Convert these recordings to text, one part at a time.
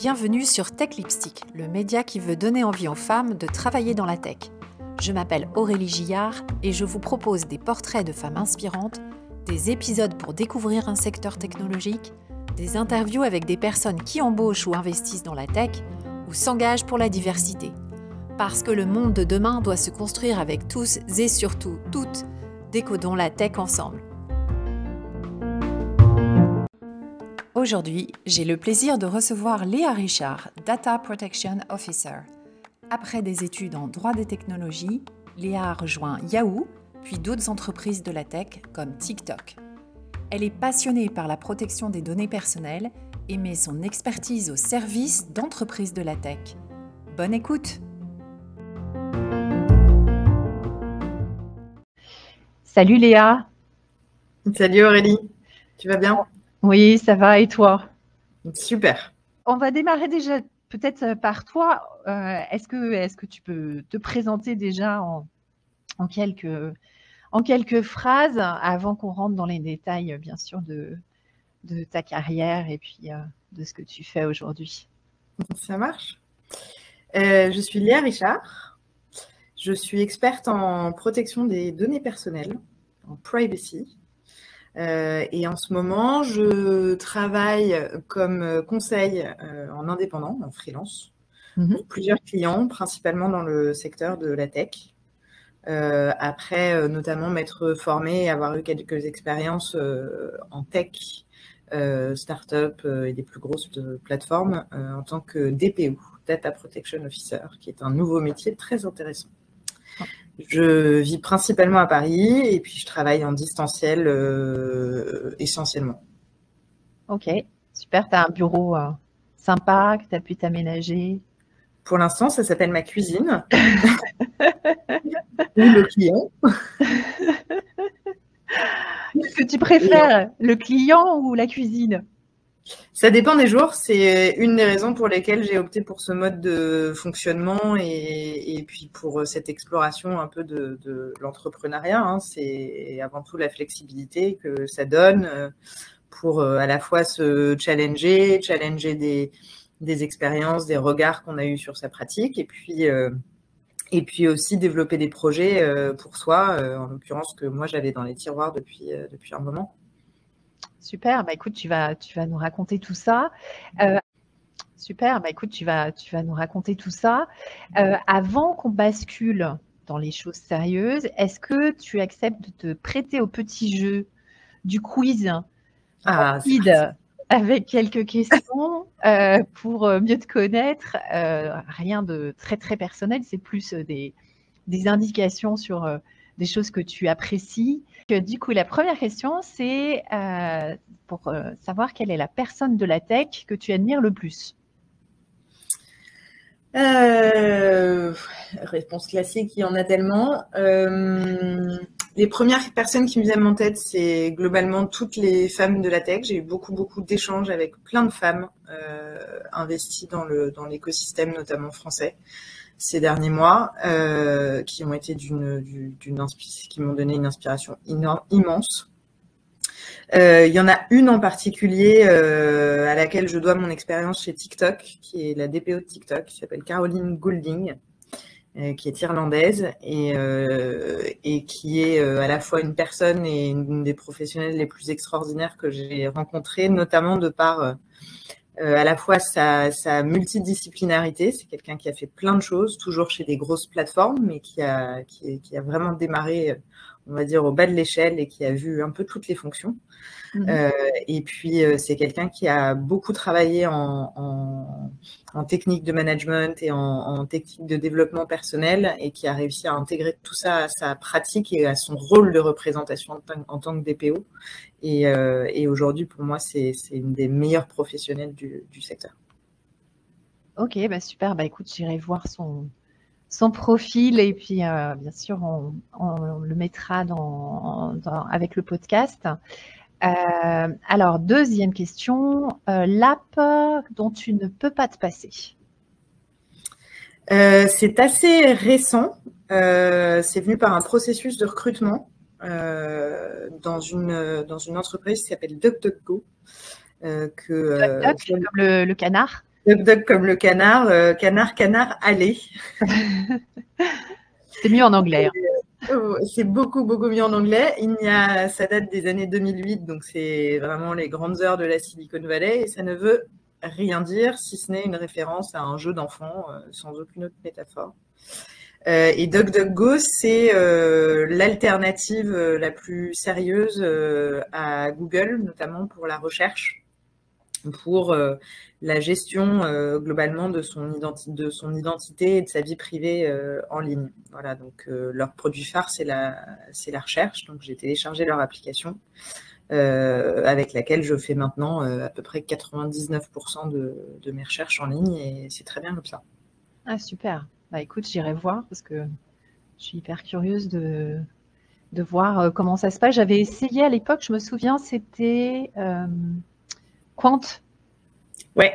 Bienvenue sur Tech Lipstick, le média qui veut donner envie aux femmes de travailler dans la tech. Je m'appelle Aurélie Gillard et je vous propose des portraits de femmes inspirantes, des épisodes pour découvrir un secteur technologique, des interviews avec des personnes qui embauchent ou investissent dans la tech ou s'engagent pour la diversité. Parce que le monde de demain doit se construire avec tous et surtout toutes. Décodons la tech ensemble. Aujourd'hui, j'ai le plaisir de recevoir Léa Richard, Data Protection Officer. Après des études en droit des technologies, Léa a rejoint Yahoo, puis d'autres entreprises de la tech comme TikTok. Elle est passionnée par la protection des données personnelles et met son expertise au service d'entreprises de la tech. Bonne écoute Salut Léa Salut Aurélie, tu vas bien? Oui, ça va. Et toi? Super. On va démarrer déjà peut-être euh, par toi. Euh, est-ce que, est que tu peux te présenter déjà en, quelques, en quelques phrases avant qu'on rentre dans les détails, bien sûr, de, de ta carrière et puis euh, de ce que tu fais aujourd'hui? Ça marche. je suis Léa Richard. Je suis experte en protection des données personnelles, en privacy. Euh, et en ce moment, je travaille comme conseil euh, en indépendant, en freelance, mhm. pour plusieurs clients, principalement dans le secteur de la tech. Euh, après, notamment m'être formée et avoir eu quelques expériences en tech, start-up et des plus grosses plateformes en tant que DPO, Data Protection Officer, qui est un nouveau métier très intéressant. Je vis principalement à Paris et puis je travaille en distanciel euh, essentiellement. Ok, super. Tu as un bureau euh, sympa que tu as pu t'aménager? Pour l'instant, ça s'appelle ma cuisine. ou le client. Qu'est-ce que tu préfères, le client ou la cuisine? Ça dépend des jours. C'est une des raisons pour lesquelles j'ai opté pour ce mode de fonctionnement et, puis pour cette exploration un peu de, l'entrepreneuriat. Hein. C'est avant tout la flexibilité que ça donne euh, pour euh, à la fois se challenger, challenger des, expériences, des regards qu'on a eus sur sa pratique et puis euh, et puis aussi développer des projets pour soi, en l'occurrence que moi j'avais dans les tiroirs depuis, depuis un moment. Super, bah écoute, tu vas, tu vas nous raconter tout ça. Euh, super, bah écoute, tu vas, tu vas nous raconter tout ça. Euh, avant qu'on bascule dans les choses sérieuses, est-ce que tu acceptes de te prêter au petit jeu du quiz? Ah, rapide avec quelques questions euh, pour mieux te connaître Rien de très très personnel, c'est plus des, des indications sur des choses que tu apprécies. Du coup, la première question, c'est euh, pour euh, savoir quelle est la personne de la tech que tu admires le plus. Euh, réponse classique, il y en a tellement. les premières personnes qui me viennent en tête, c'est globalement toutes les femmes de la tech. J'ai eu beaucoup, beaucoup d'échanges avec plein de femmes investies dans l'écosystème, dans notamment français ces derniers mois, euh, qui ont été d'une, d'une, qui m'ont donné une inspiration immense. Euh, il y en a une en particulier euh, à laquelle je dois mon expérience chez TikTok, qui est la DPO de TikTok, qui s'appelle Caroline Goulding, qui est irlandaise et, et qui est à la fois une personne et une des professionnelles les plus extraordinaires que j'ai rencontrées, notamment de par euh, à la fois sa, multidisciplinarité, c'est quelqu'un qui a fait plein de choses, toujours chez des grosses plateformes, mais qui a, qui, a vraiment démarré, on va dire, au bas de l'échelle et qui a vu un peu toutes les fonctions. Mmh. Euh, et puis, euh, c'est quelqu'un qui a beaucoup travaillé en, technique de management et en, technique de développement personnel et qui a réussi à intégrer tout ça à sa pratique et à son rôle de représentation en, tant que DPO. Euh, et, aujourd'hui, pour moi, c'est une des meilleures professionnelles du, secteur. Ok, bah super. Bah écoute, j'irai voir son, son profil et puis bien sûr, on, le mettra dans, avec le podcast. Euh, alors, deuxième question, euh, l'app dont tu ne peux pas te passer. Euh, c'est assez récent. c'est venu par un processus de recrutement dans, une, dans une entreprise qui s'appelle DuckDuckGo. que, comme le, canard Doc Doc comme le canard, euh, canard, canard, allez. c'est mieux en anglais. Hein. Euh, c'est beaucoup, beaucoup mieux en anglais. Il y a, ça date des années 2008, donc c'est vraiment les grandes heures de la Silicon Valley et ça ne veut rien dire si ce n'est une référence à un jeu d'enfant euh, sans aucune autre métaphore. Euh, et DuckDuckGo, c'est euh, l'alternative euh, la plus sérieuse à Google, notamment pour la recherche, pour la gestion globalement de son, de son, identité et de sa vie privée en ligne. Voilà, donc leur produit phare, c'est la, recherche. Donc j'ai téléchargé leur application. avec laquelle je fais maintenant à peu près 99% de, mes recherches en ligne et c'est très bien comme ça. Ah super, bah écoute, j'irai voir parce que je suis hyper curieuse de, voir euh, comment ça se passe. J'avais essayé à l'époque, je me souviens, c'était euh, Quant. Ouais.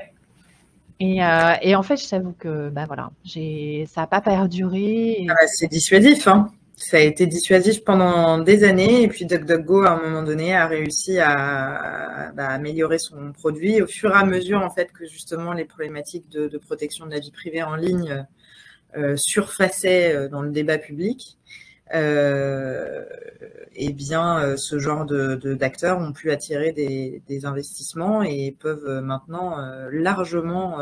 Et, euh, et, en fait, je t'avoue que bah voilà, ça n'a pas perduré. Ah bah, c'est dissuasif, hein. Ça a été dissuasif pendant des années et puis DuckDuckGo à un moment donné a réussi à, bah, améliorer son produit au fur et à mesure en fait que justement les problématiques de, de protection de la vie privée en ligne euh, surfaçait euh, dans le débat public, eh bien, ce genre de, d'acteurs ont pu attirer des, investissements et peuvent maintenant largement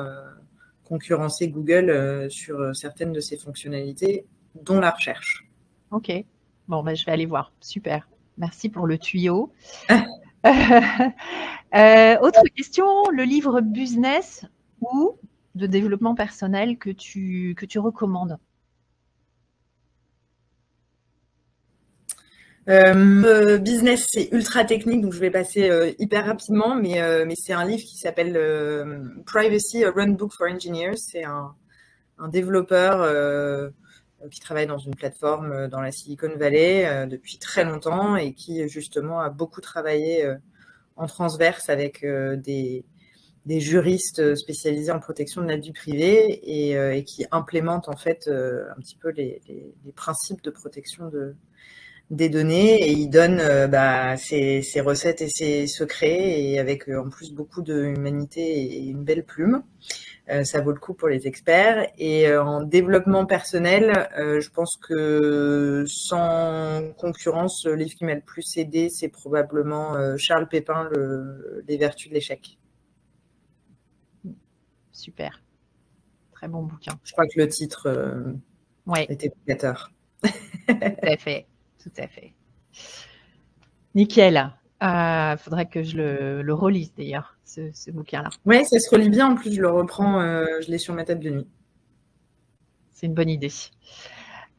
concurrencer Google sur certaines de ses fonctionnalités, dont la recherche. Ok, bon, ben, je vais aller voir. Super. Merci pour le tuyau. autre question, le livre Business ou de développement personnel que tu, que tu recommandes? Euh, business, c'est ultra technique, donc je vais passer euh, hyper rapidement, mais, euh, mais c'est un livre qui s'appelle Privacy, a Runbook for Engineers. C'est un, un, développeur qui travaille dans une plateforme dans la Silicon Valley depuis très longtemps et qui justement a beaucoup travaillé en transverse avec des, des juristes spécialisés en protection de la vie privée et, euh, qui implémentent en fait euh, un petit peu les, principes de protection de, des données et ils donnent euh, bah, ses, recettes et ses secrets et avec en plus beaucoup de humanité et une belle plume. ça vaut le coup pour les experts. Et en développement personnel, je pense que sans concurrence, le livre qui m'a le plus aidé, c'est probablement Charles Pépin, le, Les vertus de l'échec. Super. Très bon bouquin. Je crois que le titre euh, était obligatoire. tout à fait. Tout à fait. Nickel. Il euh, faudrait que je le, relise d'ailleurs, ce, bouquin-là. Oui, ça se relit bien. En plus, je le reprends, euh, je l'ai sur ma table de nuit. C'est une bonne idée.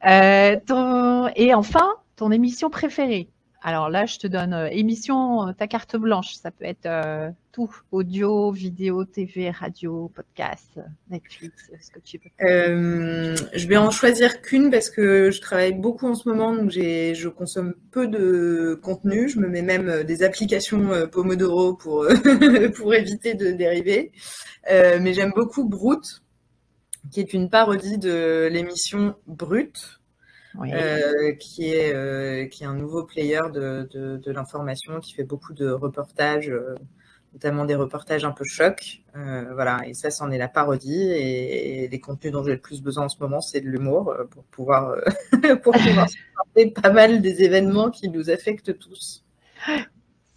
Et enfin, ton émission préférée alors là, je te donne euh, émission, euh, ta carte blanche. Ça peut être euh, tout, audio, vidéo, TV, radio, podcast, Netflix, ce que tu veux. je vais en choisir qu'une parce que je travaille beaucoup en ce moment, donc je consomme peu de contenu. Je me mets même des applications Pomodoro pour, pour éviter de dériver. mais j'aime beaucoup Brute, qui est une parodie de l'émission Brute euh, qui, est, euh, qui est un nouveau player de, de, l'information, qui fait beaucoup de reportages, euh, notamment des reportages un peu chocs. voilà, et ça, c'en est la parodie. Et, les contenus dont j'ai le plus besoin en ce moment, c'est de l'humour pour pouvoir, pour pouvoir supporter pas mal des événements qui nous affectent tous.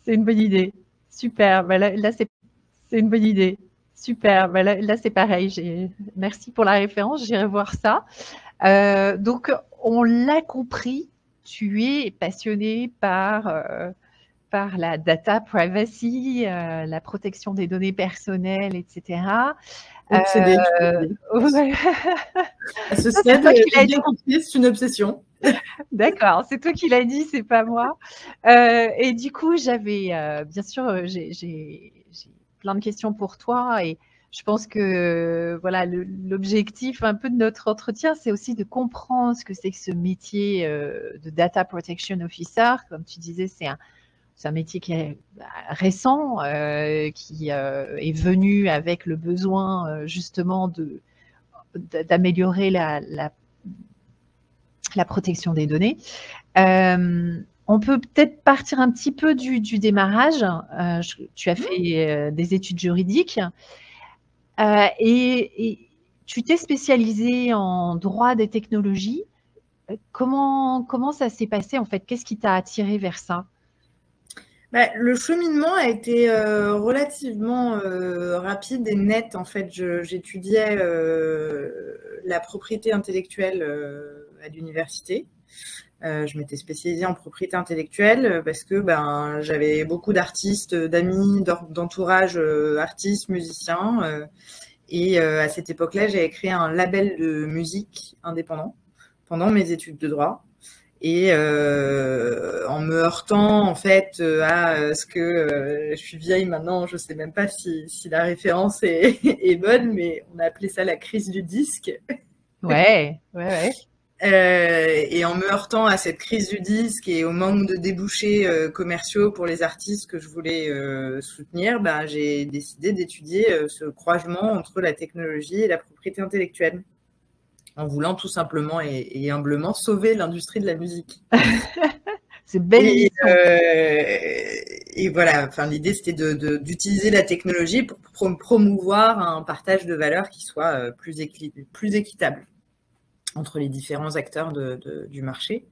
C'est une bonne idée. Super. Bah là, c'est une bonne idée. Super. Bah là, là c'est pareil. Merci pour la référence. J'irai voir ça. Euh, donc, on l'a compris, tu es passionné par, euh, par la data privacy, euh, la protection des données personnelles, etc. c'est une obsession. D'accord, c'est toi qui l'as dit, c'est pas moi. et du coup, j'avais, bien sûr, j'ai plein de questions pour toi et je pense que voilà l'objectif un peu de notre entretien, c'est aussi de comprendre ce que c'est que ce métier euh, de data protection officer. Comme tu disais, c'est un, un métier qui est bah, récent, euh, qui euh, est venu avec le besoin justement de d'améliorer la, la, la, protection des données. on peut peut-être partir un petit peu du, du démarrage. tu as mmh. fait des études juridiques. Et, tu t'es spécialisée en droit des technologies. Comment, comment ça s'est passé en fait? Qu'est-ce qui t'a attiré vers ça? Bah, le cheminement a été euh, relativement euh, rapide et net. En fait, j'étudiais euh, la propriété intellectuelle à l'université. Je m'étais spécialisée en propriété intellectuelle parce que ben, j'avais beaucoup d'artistes, d'amis, d'entourage artistes, musiciens. et à cette époque-là, j'avais créé un label de musique indépendant pendant mes études de droit et euh, en me heurtant en fait euh, à ce que euh, je suis vieille maintenant, je sais même pas si, si la référence est, est, bonne, mais on a appelé ça la crise du disque. Ouais, ouais, ouais. Euh, et en me heurtant à cette crise du disque et au manque de débouchés euh, commerciaux pour les artistes que je voulais soutenir, ben, j'ai décidé d'étudier ce croisement entre la technologie et la propriété intellectuelle. En voulant tout simplement et, humblement sauver l'industrie de la musique. C'est belle et, euh, et voilà, enfin, l'idée c'était d'utiliser la technologie pour promouvoir un partage de valeurs qui soit euh, plus, plus équitable entre les différents acteurs du marché.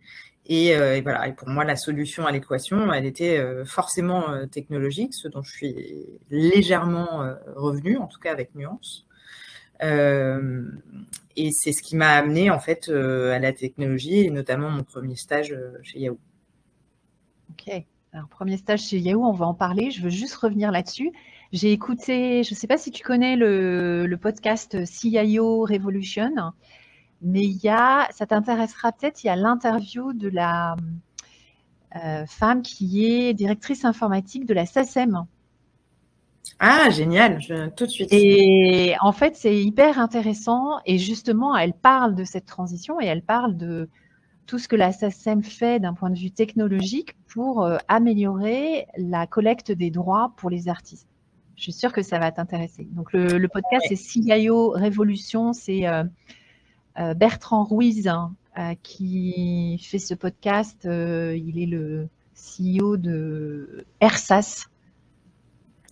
Euh, et, voilà, et pour moi, la solution à l'équation, elle était forcément technologique, ce dont je suis légèrement revenu, en tout cas avec nuance. Euh, et c'est ce qui m'a amené en fait euh, à la technologie et notamment mon premier stage euh, chez Yahoo. Ok. Alors, premier stage chez Yahoo, on va en parler. Je veux juste revenir là-dessus. J'ai écouté, je ne sais pas si tu connais le, le, podcast CIO Revolution, mais il y a, ça t'intéressera peut-être, il y a l'interview de la femme qui est directrice informatique de la SACEM. Ah, génial, je, tout de suite. Et en fait, c'est hyper intéressant. Et justement, elle parle de cette transition et elle parle de tout ce que la SACEM fait d'un point de vue technologique pour euh, améliorer la collecte des droits pour les artistes. Je suis sûre que ça va t'intéresser. Donc, le, podcast, c'est CIO Révolution. C'est euh, euh, Bertrand Ruiz hein, qui fait ce podcast. il est le CEO de ERSAS,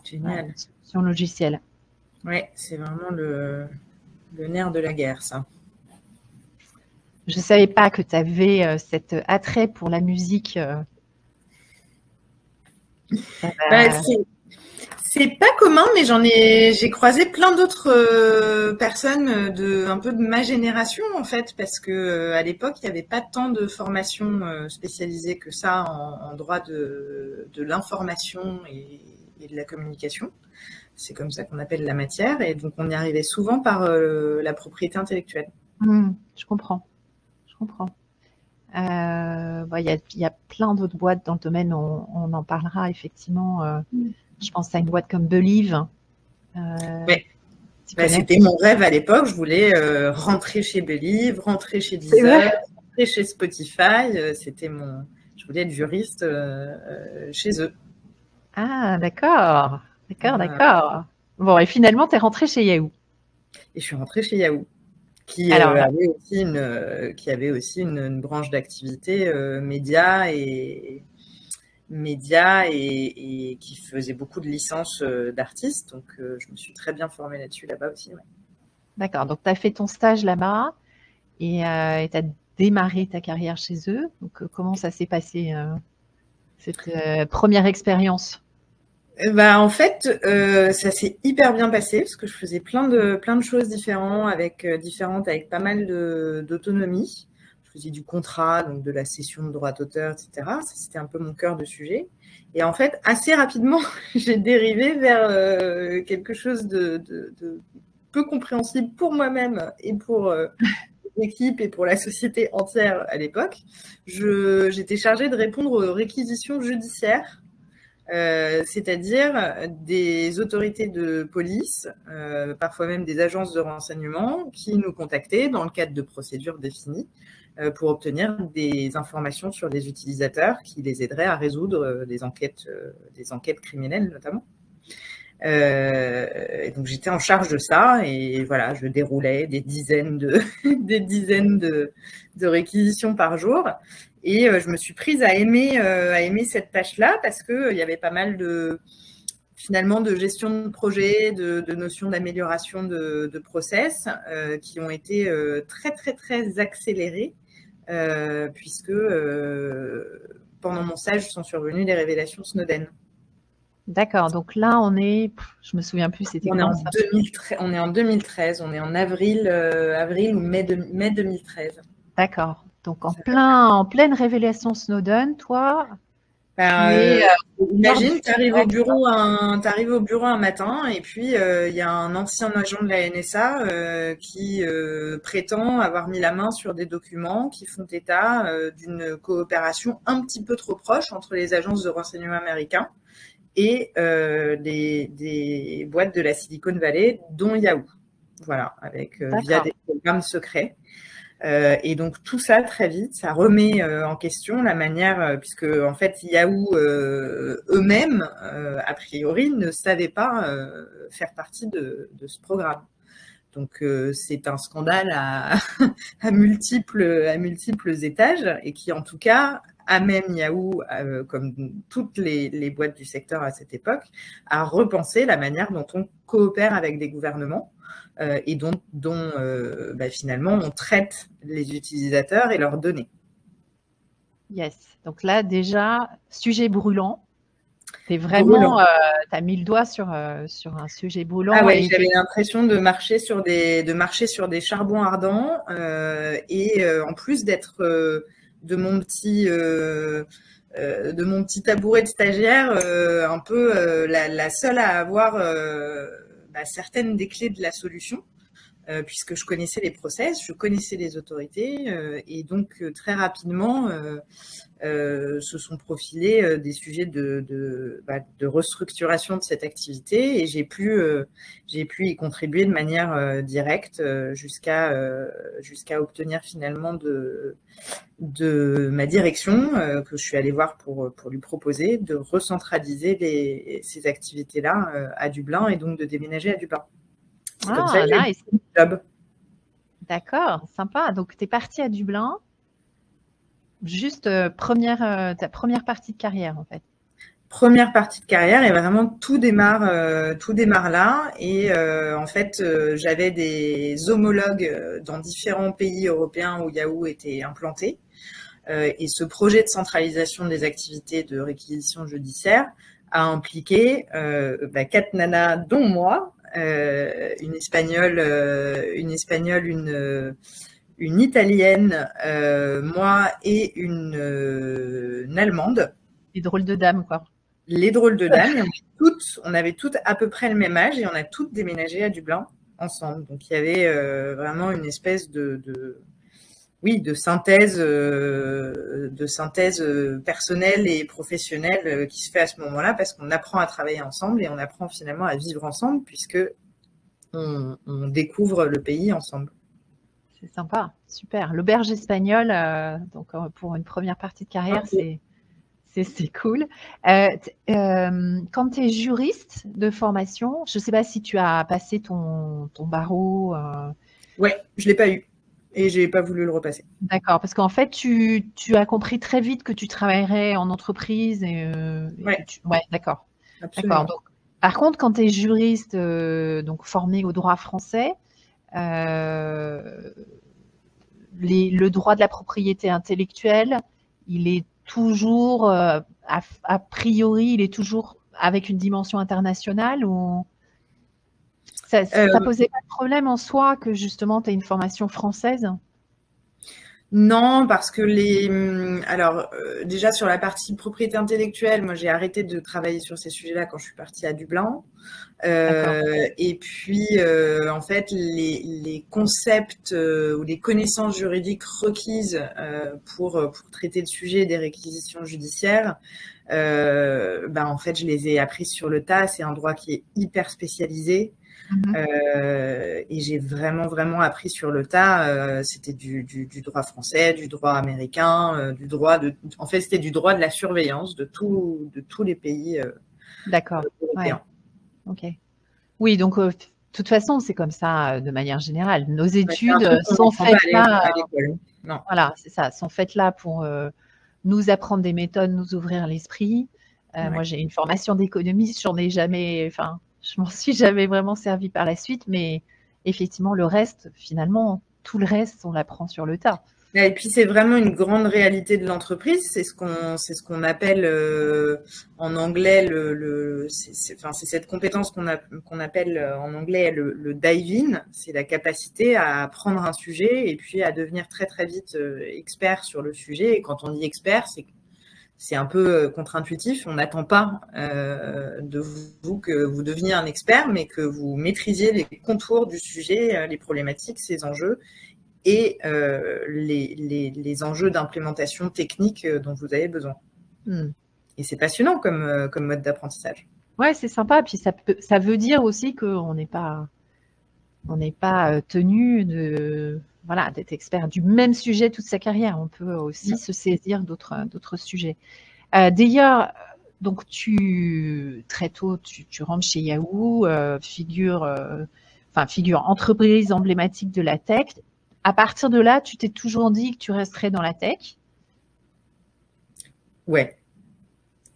Génial. Sur logiciel. Oui, c'est vraiment le, nerf de la guerre, ça. Je ne savais pas que tu avais euh, cet attrait pour la musique. Euh. Bah, c'est pas commun, mais j'en ai, j'ai croisé plein d'autres euh, personnes de un peu de ma génération en fait, parce que à l'époque il n'y avait pas tant de formation spécialisée que ça en, droit de, de l'information et, de la communication. C'est comme ça qu'on appelle la matière. Et donc, on y arrivait souvent par euh, la propriété intellectuelle. Mmh, je comprends. Je comprends. Euh, il y, a, plein d'autres boîtes dans le domaine, on, en parlera effectivement. Euh, mmh. Je pense à une boîte comme Believe. Bah, c'était mon rêve à l'époque. Je voulais rentrer chez Believe, rentrer chez Deezer, rentrer chez Spotify. C'était mon. Je voulais être juriste chez eux. Ah, d'accord. D'accord, d'accord. Bon, et finalement, tu es rentré chez Yahoo. Et je suis rentrée chez Yahoo, qui, euh, avait, aussi une, euh, qui avait aussi une, branche d'activité euh, médias et, qui faisait beaucoup de licences d'artistes. Donc, je me suis très bien formée là-dessus, là-bas aussi. D'accord. Donc, tu as fait ton stage là-bas et tu as démarré ta carrière chez eux. Donc, comment ça s'est passé, cette première expérience? Bah, en fait, euh, ça s'est hyper bien passé parce que je faisais plein de, plein de choses différentes avec, euh, différentes avec pas mal d'autonomie. Faisais du contrat, donc de la cession de droits d'auteur, etc. Ça, c'était un peu mon cœur de sujet. Et en fait, assez rapidement, j'ai dérivé vers euh, quelque chose de, peu compréhensible pour moi-même et pour euh, l'équipe et pour la société entière à l'époque. J'étais chargée de répondre aux réquisitions judiciaires euh, c'est-à-dire des autorités de police, parfois même des agences de renseignement, qui nous contactaient dans le cadre de procédures définies pour obtenir des informations sur les utilisateurs qui les aideraient à résoudre des enquêtes, des enquêtes criminelles notamment. donc j'étais en charge de ça et voilà, je déroulais des dizaines de des dizaines de, de réquisitions par jour et euh, je me suis prise à aimer, euh, à aimer cette tâche-là parce qu'il euh, y avait pas mal de, finalement de gestion de projet, de, notions d'amélioration de, process euh, qui ont été euh, très très très accélérées euh, puisque pendant mon stage sont survenues des révélations Snowden. D'accord, donc là on est, je me souviens plus, c'était on, est en 2013, on est en 2013, on est en avril, avril ou mai, de, mai 2013. D'accord, donc en, plein, en pleine révélation Snowden, toi, ben, euh, euh, imagine, tu arrives au bureau un, arrives au bureau un matin et puis euh, il y a un ancien agent de la NSA qui prétend avoir mis la main sur des documents qui font état d'une coopération un petit peu trop proche entre les agences de renseignement américains et des, des, boîtes de la Silicon Valley, dont Yahoo. Voilà, avec via des programmes secrets. Euh, et donc tout ça très vite, ça remet euh, en question la manière, euh, puisque en fait Yahoo eux-mêmes, a priori, ne savaient pas faire partie de, ce programme. Donc c'est un scandale à, multiples, à multiples étages et qui en tout cas amène Yahoo, comme toutes les, les, boîtes du secteur à cette époque, à repenser la manière dont on coopère avec des gouvernements euh, et dont, dont euh, bah, finalement on traite les utilisateurs et leurs données. Yes. Donc là déjà, sujet brûlant. C'est vraiment, euh, tu as mis le doigt sur, sur un sujet brûlant. Ah ouais, j'avais l'impression de marcher sur des de marcher sur des charbons ardents et en plus d'être de mon petit de mon petit tabouret de stagiaire, un peu la, la, seule à avoir bah, certaines des clés de la solution, euh, puisque je connaissais les process, je connaissais les autorités, euh, et donc euh, très rapidement se sont profilés des sujets de, bah, de, restructuration de cette activité, et j'ai pu, j'ai pu y contribuer de manière directe jusqu'à jusqu'à obtenir finalement de, de ma direction, que je suis allée voir pour, pour lui proposer, de recentraliser les, ces activités-là à Dublin et donc de déménager à Dublin. Ah, nice. D'accord, sympa. Donc, tu es parti à Dublin, juste euh, première, euh, ta première partie de carrière, en fait. Première partie de carrière, et vraiment tout démarre, euh, tout démarre là. Et en fait, j'avais des homologues dans différents pays européens où Yahoo était implanté. et ce projet de centralisation des activités de réquisition judiciaire a impliqué bah, quatre nanas, dont moi, une espagnole, euh, une espagnole, une euh, une italienne, moi et une, allemande. Les drôles de dames, quoi. Les drôles de dames. on, toutes, on avait toutes à peu près le même âge et on a toutes déménagé à Dublin ensemble. Donc il y avait vraiment une espèce de, oui, de synthèse, euh, de synthèse euh, personnelle et professionnelle euh, qui se fait à ce moment-là parce qu'on apprend à travailler ensemble et on apprend finalement à vivre ensemble puisque on, découvre le pays ensemble. C'est sympa, super. L'auberge espagnole, donc pour une première partie de carrière, c'est c'est cool. quand tu es juriste de formation, je ne sais pas si tu as passé ton, ton barreau. Ouais, je l'ai pas eu et j'ai pas voulu le repasser. D'accord, parce qu'en fait, tu, tu, as compris très vite que tu travaillerais en entreprise. Et, euh, ouais. ouais, d'accord. D'accord. Donc, par contre, quand tu es juriste, euh, donc formé au droit français, euh, les, le droit de la propriété intellectuelle, il est toujours, a, a, priori, il est toujours avec une dimension internationale ou ça ne euh, posait pas de problème en soi que justement tu aies une formation française? Non, parce que les. Hum, alors, euh, déjà sur la partie propriété intellectuelle, moi j'ai arrêté de travailler sur ces sujets-là quand je suis partie à Dublin. Euh, et puis, en fait, les, concepts ou les connaissances juridiques requises pour, pour traiter le sujet des réquisitions judiciaires, ben, en fait, je les ai apprises sur le tas. C'est un droit qui est hyper spécialisé. Mhm. Euh, et j'ai vraiment, vraiment appris sur le tas. Euh, c'était du, droit français, du droit américain, euh, du droit de. En fait, c'était du droit de la surveillance de, tout, de tous les pays. D'accord. Ok. Oui, donc de toute façon, c'est comme ça de manière générale. Nos études sont faites là. Voilà, c'est ça, sont faites là pour nous apprendre des méthodes, nous ouvrir l'esprit. Moi, j'ai une formation d'économiste, j'en ai jamais, enfin, je m'en suis jamais vraiment servi par la suite, mais effectivement, le reste, finalement, tout le reste, on l'apprend sur le tas. Et puis c'est vraiment une grande réalité de l'entreprise. C'est ce qu'on ce qu'on appelle euh, en anglais le, c'est enfin cette compétence qu'on appelle en anglais le, le dive in. C'est la capacité à prendre un sujet et puis à devenir très très vite euh, expert sur le sujet. Et quand on dit expert, c'est c'est un peu contre-intuitif. On n'attend pas euh, de vous que vous deveniez un expert, mais que vous maîtrisiez les contours du sujet, les problématiques, ses enjeux, et euh, les, enjeux d'implémentation technique euh, dont vous avez besoin. Hmm. Et c'est passionnant comme, euh, comme mode d'apprentissage. Ouais, c'est sympa. Puis ça, ça veut dire aussi qu'on n'est pas, on n'est pas tenu de, voilà, d'être expert du même sujet toute sa carrière. On peut aussi se saisir d'autres, d'autres sujets. d'ailleurs, donc tu très tôt, tu, tu rentres chez Yahoo, figure, enfin figure entreprise emblématique de la tech à partir de là, tu t'es toujours dit que tu resterais dans la tech? Ouais.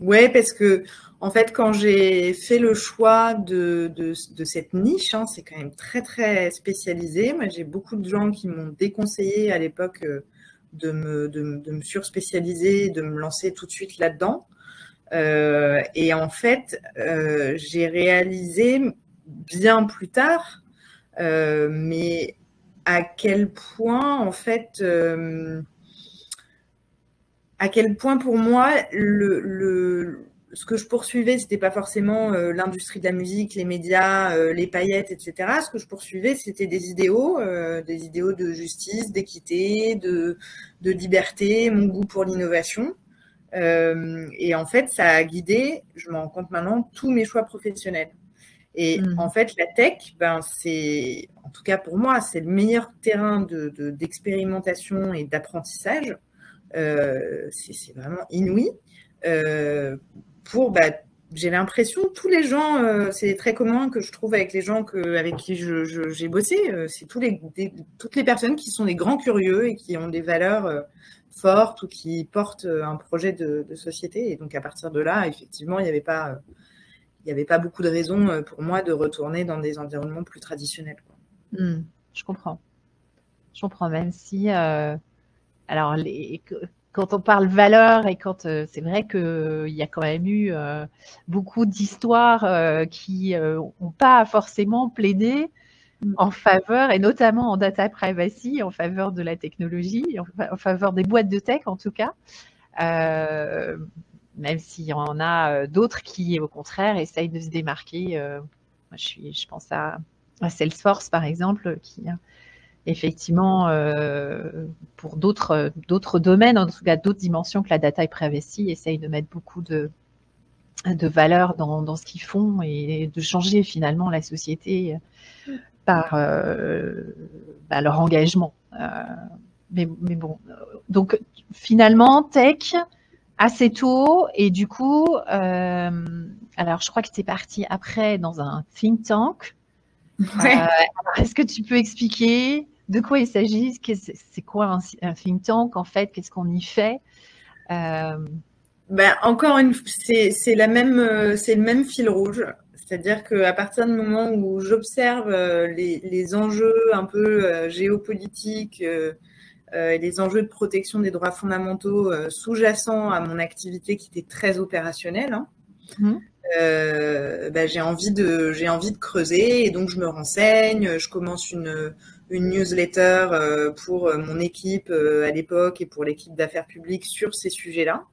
Ouais, parce que en fait, quand j'ai fait le choix de, cette niche, hein, c'est quand même très très spécialisé. Moi, j'ai beaucoup de gens qui m'ont déconseillé à l'époque euh, de me, surspécialiser, de me lancer tout de suite là-dedans. Euh, et en fait, euh, j'ai réalisé bien plus tard, mais à quel point, en fait, à quel point pour moi, le, ce que je poursuivais, c'était pas forcément euh, l'industrie de la musique, les médias, euh, les paillettes, etc. Ce que je poursuivais, c'était des idéaux, des idéaux de justice, d'équité, de, de, liberté, mon goût pour l'innovation. et en fait, ça a guidé, je m'en rends compte maintenant, tous mes choix professionnels. Et mmh. en fait, la tech, ben, c'est, en tout cas pour moi, c'est le meilleur terrain d'expérimentation de, et d'apprentissage. Euh, c'est vraiment inouï. Euh, pour, bah, j'ai l'impression, tous les gens, euh, c'est très commun que je trouve avec les gens que, avec qui j'ai bossé, c'est tous les, toutes les personnes qui sont des grands curieux et qui ont des valeurs fortes ou qui portent un projet de, société. Et donc à partir de là, effectivement, il n'y avait pas beaucoup de raisons euh, pour moi de retourner dans des environnements plus traditionnels. Hmm, je comprends. Je comprends, même si. Euh, alors, les, quand on parle valeur et quand euh, c'est vrai qu'il y a quand même eu beaucoup d'histoires qui n'ont pas forcément plaidé hmm. en faveur, et notamment en data privacy, en faveur de la technologie, en, faveur des boîtes de tech en tout cas même s'il y en a euh, d'autres qui, au contraire, essayent de se démarquer. Euh, moi, je, suis, je pense à, Salesforce, par exemple, qui effectivement, euh, pour d'autres, d'autres domaines, en tout cas d'autres dimensions que la data et privacy, essayent de mettre beaucoup de, de valeur dans, dans ce qu'ils font et de changer finalement la société par bah, leur engagement. mais, mais, bon, donc finalement, tech, assez tôt et du coup, euh, alors je crois que tu es parti après dans un think tank. Euh, est-ce que tu peux expliquer de quoi il s'agit? C'est quoi un, think tank en fait? Qu'est-ce qu'on y fait? Euh, ben, encore une, c'est la même, c'est le même fil rouge. C'est-à-dire qu'à partir du moment où j'observe les, les, enjeux un peu géopolitiques, euh, et les enjeux de protection des droits fondamentaux euh, sous-jacents à mon activité qui était très opérationnelle, hein, mmh. euh, j'ai envie de j'ai envie de creuser et donc je me renseigne. Je commence une une newsletter pour mon équipe à l'époque et pour l'équipe d'affaires publiques sur ces sujets-là.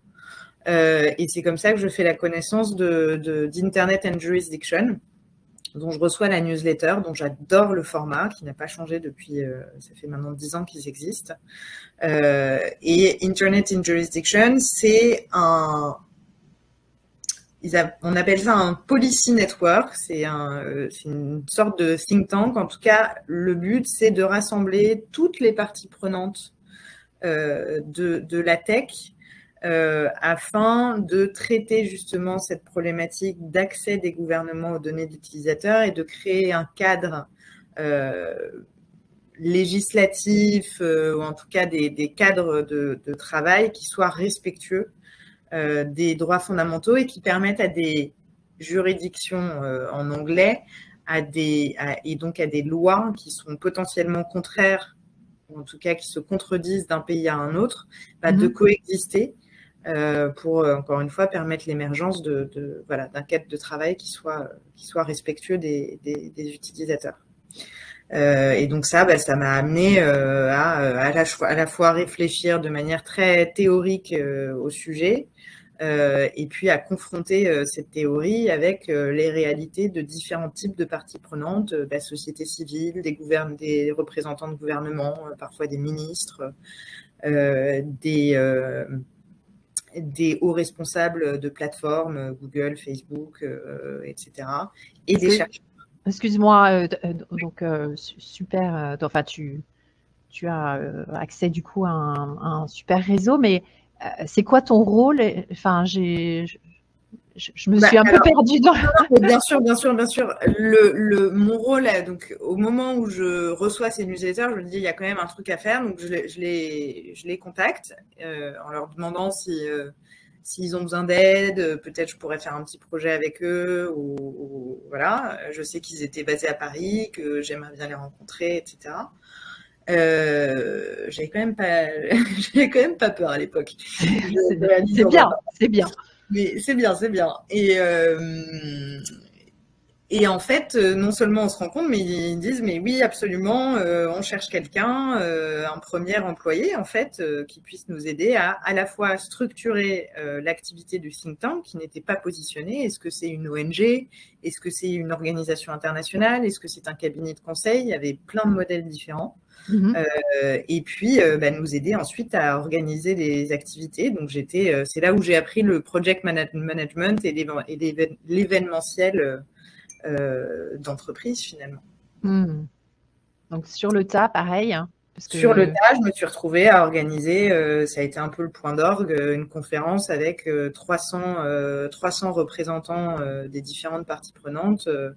et c'est comme ça que je fais la connaissance de d'Internet and Jurisdiction, dont je reçois la newsletter, dont j'adore le format, qui n'a pas changé depuis, euh, ça fait maintenant dix ans qu'ils existent. Euh, et Internet in Jurisdiction, c'est un, on appelle ça un policy network, c'est euh, une sorte de think tank. En tout cas, le but, c'est de rassembler toutes les parties prenantes de, de la tech euh, afin de traiter justement cette problématique d'accès des gouvernements aux données d'utilisateurs et de créer un cadre euh, législatif euh, ou en tout cas des, cadres de, travail qui soient respectueux des droits fondamentaux et qui permettent à des juridictions en anglais à des, et donc à des lois qui sont potentiellement contraires, ou en tout cas qui se contredisent d'un pays à un autre, bah, de mhm. coexister euh, pour, euh, encore une fois, permettre l'émergence de, de, voilà, d'un cadre de travail qui soit, qui soit respectueux des, des, des utilisateurs. Euh, et donc ça, bah, ça m'a amené euh, à, à, la, à la fois réfléchir de manière très théorique euh, au sujet, euh, et puis à confronter euh, cette théorie avec euh, les réalités de différents types de parties prenantes, de la société civile, des, des représentants de gouvernement, parfois des ministres, des, des hauts responsables de plateformes, Google, Facebook, etc. Et des chercheurs. Excuse-moi, donc super, enfin tu, tu as accès du coup à un, à un super réseau, mais euh, c'est quoi ton rôle Enfin, j'ai, je, me bah, suis un peu perdue dans. bien sûr, bien sûr, bien sûr. Le, mon rôle, donc au moment où je reçois ces newsletters, je me dis il y a quand même un truc à faire, donc je, les, je les contacte euh, en leur demandant si euh, s'ils ont besoin d'aide, peut-être je pourrais faire un petit projet avec eux ou voilà. Je sais qu'ils étaient basés à Paris, que j'aimerais bien les rencontrer, etc. Euh, j'avais quand même pas, j'avais quand même pas peur à l'époque. c'est bien, c'est bien. Mais c'est bien, c'est bien. Et euh, et en fait, euh, non seulement on se rend compte, mais ils disent mais oui, absolument, euh, on cherche quelqu'un, euh, un premier employé en fait, qui puisse nous aider à à la fois structurer l'activité du think tank qui n'était pas positionné. Est-ce que c'est une ONG Est-ce que c'est une organisation internationale? Est-ce que c'est un cabinet de conseil? Il y avait plein de modèles différents. Mmh euh, et puis, euh, bah, nous aider ensuite à organiser les activités. Donc, j'étais, euh, c'est là où j'ai appris le project management et l'événementiel d'entreprise finalement. Mmh. Donc, sur le tas, pareil. Hein, sur le tas, je me suis retrouvée à organiser, ça a été un peu le point d'orgue, une conférence avec 300, 300 représentants des différentes parties prenantes euh,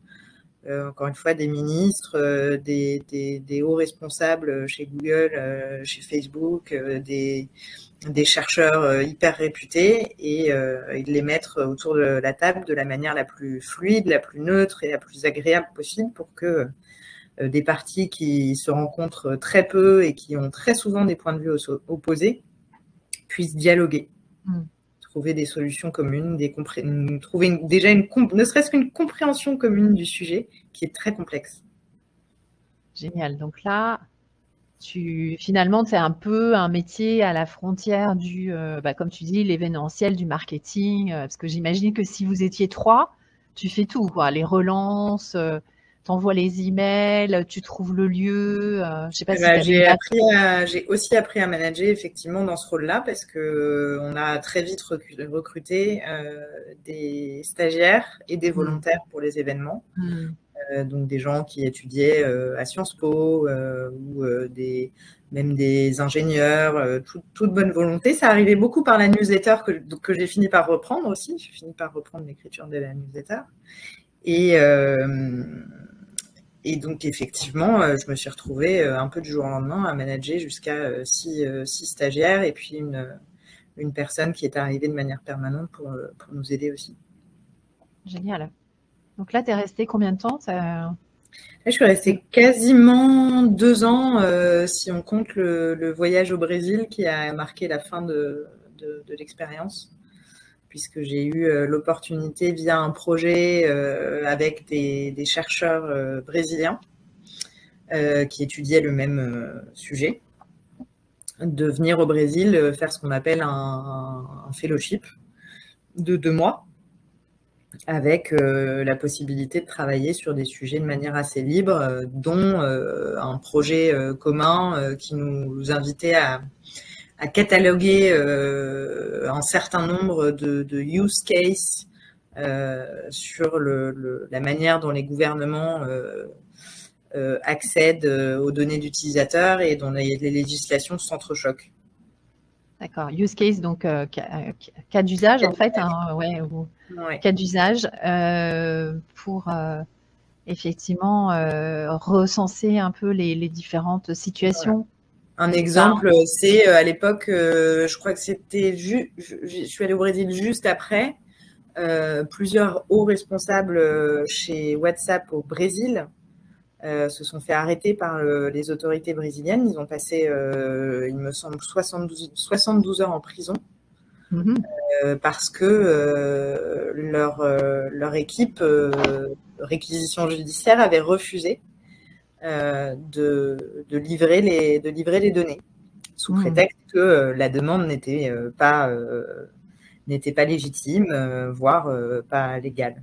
encore une fois, des ministres, euh, des, hauts responsables chez Google, euh, chez Facebook, des, des, chercheurs hyper réputés et, de les mettre autour de la table de la manière la plus fluide, la plus neutre et la plus agréable possible pour que des partis qui se rencontrent très peu et qui ont très souvent des points de vue opposés puissent dialoguer. Mm trouver des solutions communes, des trouver déjà une, ne serait-ce qu'une compréhension commune du sujet qui est très complexe. Génial. Donc là, tu finalement, c'est un peu un métier à la frontière du, euh, bah, comme tu dis, l'événementiel, du marketing. Euh, parce que j'imagine que si vous étiez trois, tu fais tout, quoi, les relances. T'envoies les emails, tu trouves le lieu. Euh, je sais pas ben, j'ai appris j'ai aussi appris à manager effectivement dans ce rôle-là parce que euh, on a très vite recruté euh, des stagiaires et des mmh. volontaires pour les événements. Mmh. donc des gens qui étudiaient à Sciences Po ou des même des ingénieurs, toute, bonne volonté. Ça arrivait beaucoup par la newsletter que, que j'ai fini par reprendre aussi. J'ai fini par reprendre l'écriture de la newsletter. Et, et donc, effectivement, euh, je me suis retrouvée euh, un peu du jour au lendemain à manager jusqu'à euh, six, stagiaires et puis une, une personne qui est arrivée de manière permanente pour, pour nous aider aussi. Génial. Donc là, tu es resté combien de temps? Là, je suis restée quasiment deux ans, si on compte le, voyage au Brésil qui a marqué la fin de, de l'expérience puisque j'ai eu euh, l'opportunité via un projet euh, avec des, chercheurs euh, brésiliens qui étudiaient le même sujet, de venir au Brésil faire ce qu'on appelle un, fellowship de deux mois avec la possibilité de travailler sur des sujets de manière assez libre, dont un projet commun qui nous invitait à, à cataloguer euh, un certain nombre de, use cases euh, sur la manière dont les gouvernements euh, accèdent aux données d'utilisateurs et dont les, législations s'entrechoquent. D'accord. Use case, donc cas d'usage en fait, hein, ouais, cas d'usage pour effectivement recenser un peu les, différentes situations Un exemple, c'est à l'époque, je crois que c'était, je, je suis allée au Brésil juste après. plusieurs hauts responsables chez WhatsApp au Brésil se sont fait arrêter par les autorités brésiliennes. Ils ont passé, il me semble, 72, 72 heures en prison. Mhm. Euh, parce que euh, leur, euh, leur équipe réquisition judiciaire avait refusé de, de, livrer les, de livrer les données sous mhm. prétexte que la demande n'était pas, n'était pas légitime, voire pas légale.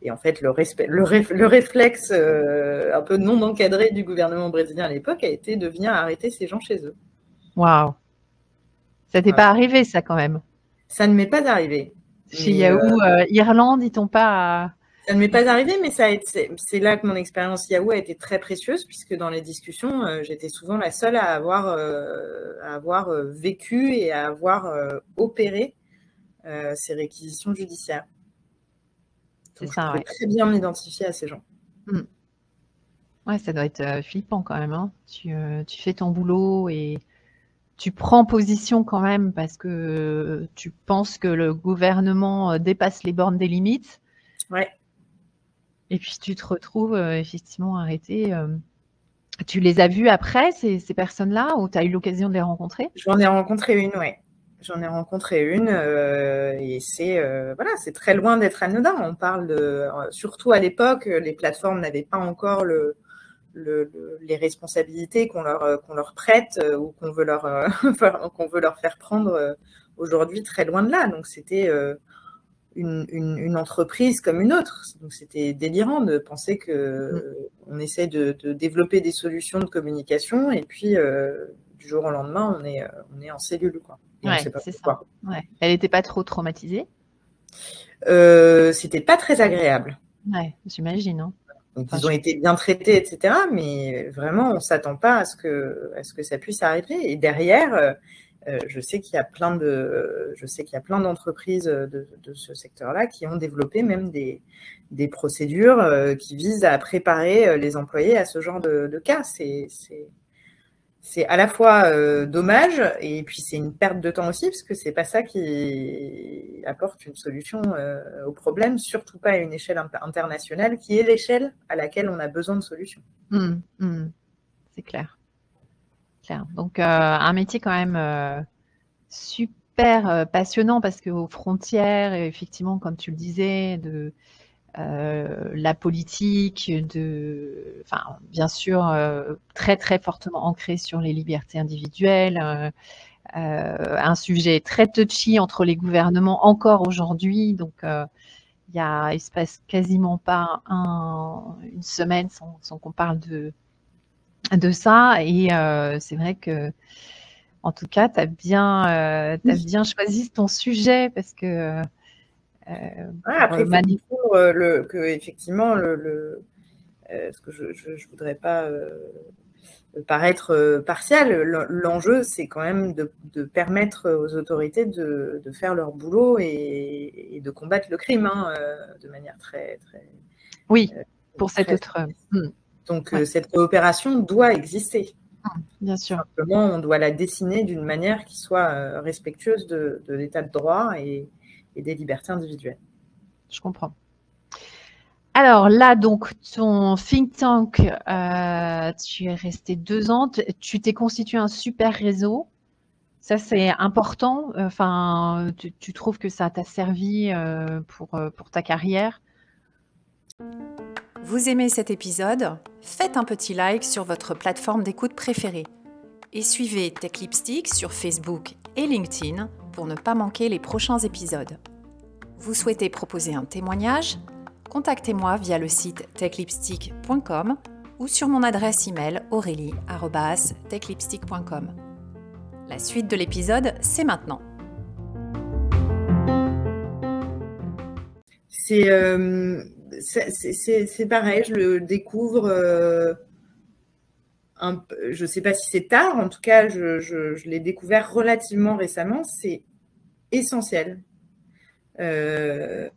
Et en fait, le, respect, le, le réflexe un peu non encadré du gouvernement brésilien à l'époque a été de venir arrêter ces gens chez eux. Waouh Ça t'est pas arrivé, ça, quand même ça ne m'est pas arrivé. Chez Yahoo euh, euh, Irlande, ils t'ont pas. Ça ne m'est pas arrivé, mais ça c'est là que mon expérience Yahoo a été très précieuse, puisque dans les discussions, euh, j'étais souvent la seule à avoir, à avoir vécu et à avoir opéré ces réquisitions judiciaires. C'est ça, je très bien m'identifier à ces gens. Hmm. Ouais, ça doit être flippant quand même. Hein. Tu, tu, fais ton boulot et tu prends position quand même parce que tu penses que le gouvernement euh, dépasse les bornes des limites. Ouais. Et puis tu te retrouves euh, effectivement arrêté. Euh. Tu les as vus après, ces, personnes-là, ou tu as eu l'occasion de les rencontrer? J'en ai rencontré une, oui. J'en ai rencontré une et c'est voilà, c'est très loin d'être anodin. On parle de, surtout à l'époque, les plateformes n'avaient pas encore le, les responsabilités qu'on leur, euh, qu'on leur prête euh, ou qu'on veut, leur, euh, qu'on veut leur faire prendre aujourd'hui très loin de là. Donc c'était une, une, entreprise comme une autre. Donc c'était délirant de penser que mm. on essaie de, développer des solutions de communication et puis du jour au lendemain on est, on est en cellule. Quoi. c'est ça. Elle n'était pas trop traumatisée? C'était pas très agréable. Ouais, j'imagine. Hein. Donc, ils ont été bien traités, etc. Mais vraiment, on ne s'attend pas à ce, que, à ce que ça puisse arriver. Et derrière, euh, euh, je sais qu'il y a plein de, je sais qu'il y a plein d'entreprises de, ce secteur-là qui ont développé même des, des procédures euh, qui visent à préparer les employés à ce genre de, cas. C'est, c'est à la fois euh, dommage et puis c'est une perte de temps aussi parce que c'est pas ça qui apporte une solution euh, au problème, surtout pas à une échelle internationale qui est l'échelle à laquelle on a besoin de solutions. Mmh, mmh. c'est clair. Donc euh, un métier quand même super passionnant parce qu'aux frontières, effectivement, comme tu le disais, de euh, la politique, de, bien sûr, euh, très très fortement ancré sur les libertés individuelles, euh, un sujet très touchy entre les gouvernements encore aujourd'hui. Donc, il y a, il se passe quasiment pas une semaine sans qu'on parle de de ça. Et c'est vrai que en tout cas, tu as bien, as bien choisi ton sujet parce que euh, après, faut euh, le, que effectivement, le, euh, ce que je ne voudrais pas paraître partial, l'enjeu, c'est quand même de, permettre aux autorités de, faire leur boulot et, de combattre le crime hein, de manière très, très. Oui, pour cette autre. Donc, cette coopération doit exister. Hmm, bien sûr. Simplement, on doit la dessiner d'une manière qui soit respectueuse de, de l'état de droit et, et des libertés individuelles. Je comprends. Alors là, donc, ton think tank, euh, tu es resté deux ans, tu t'es constitué un super réseau. Ça, c'est important. Enfin, tu, trouves que ça t'a servi euh, pour, euh, pour ta carrière? Vous aimez cet épisode? Faites un petit like sur votre plateforme d'écoute préférée et suivez Tech Lipstick sur Facebook et LinkedIn pour ne pas manquer les prochains épisodes. Vous souhaitez proposer un témoignage? Contactez-moi via le site techlipstick.com ou sur mon adresse email aurélie.techlipstick.com. La suite de l'épisode, c'est maintenant. C'est euh, pareil, je le découvre. Euh, je ne sais pas si c'est tard, en tout cas, je, l'ai découvert relativement récemment. C'est essentiel. Euh,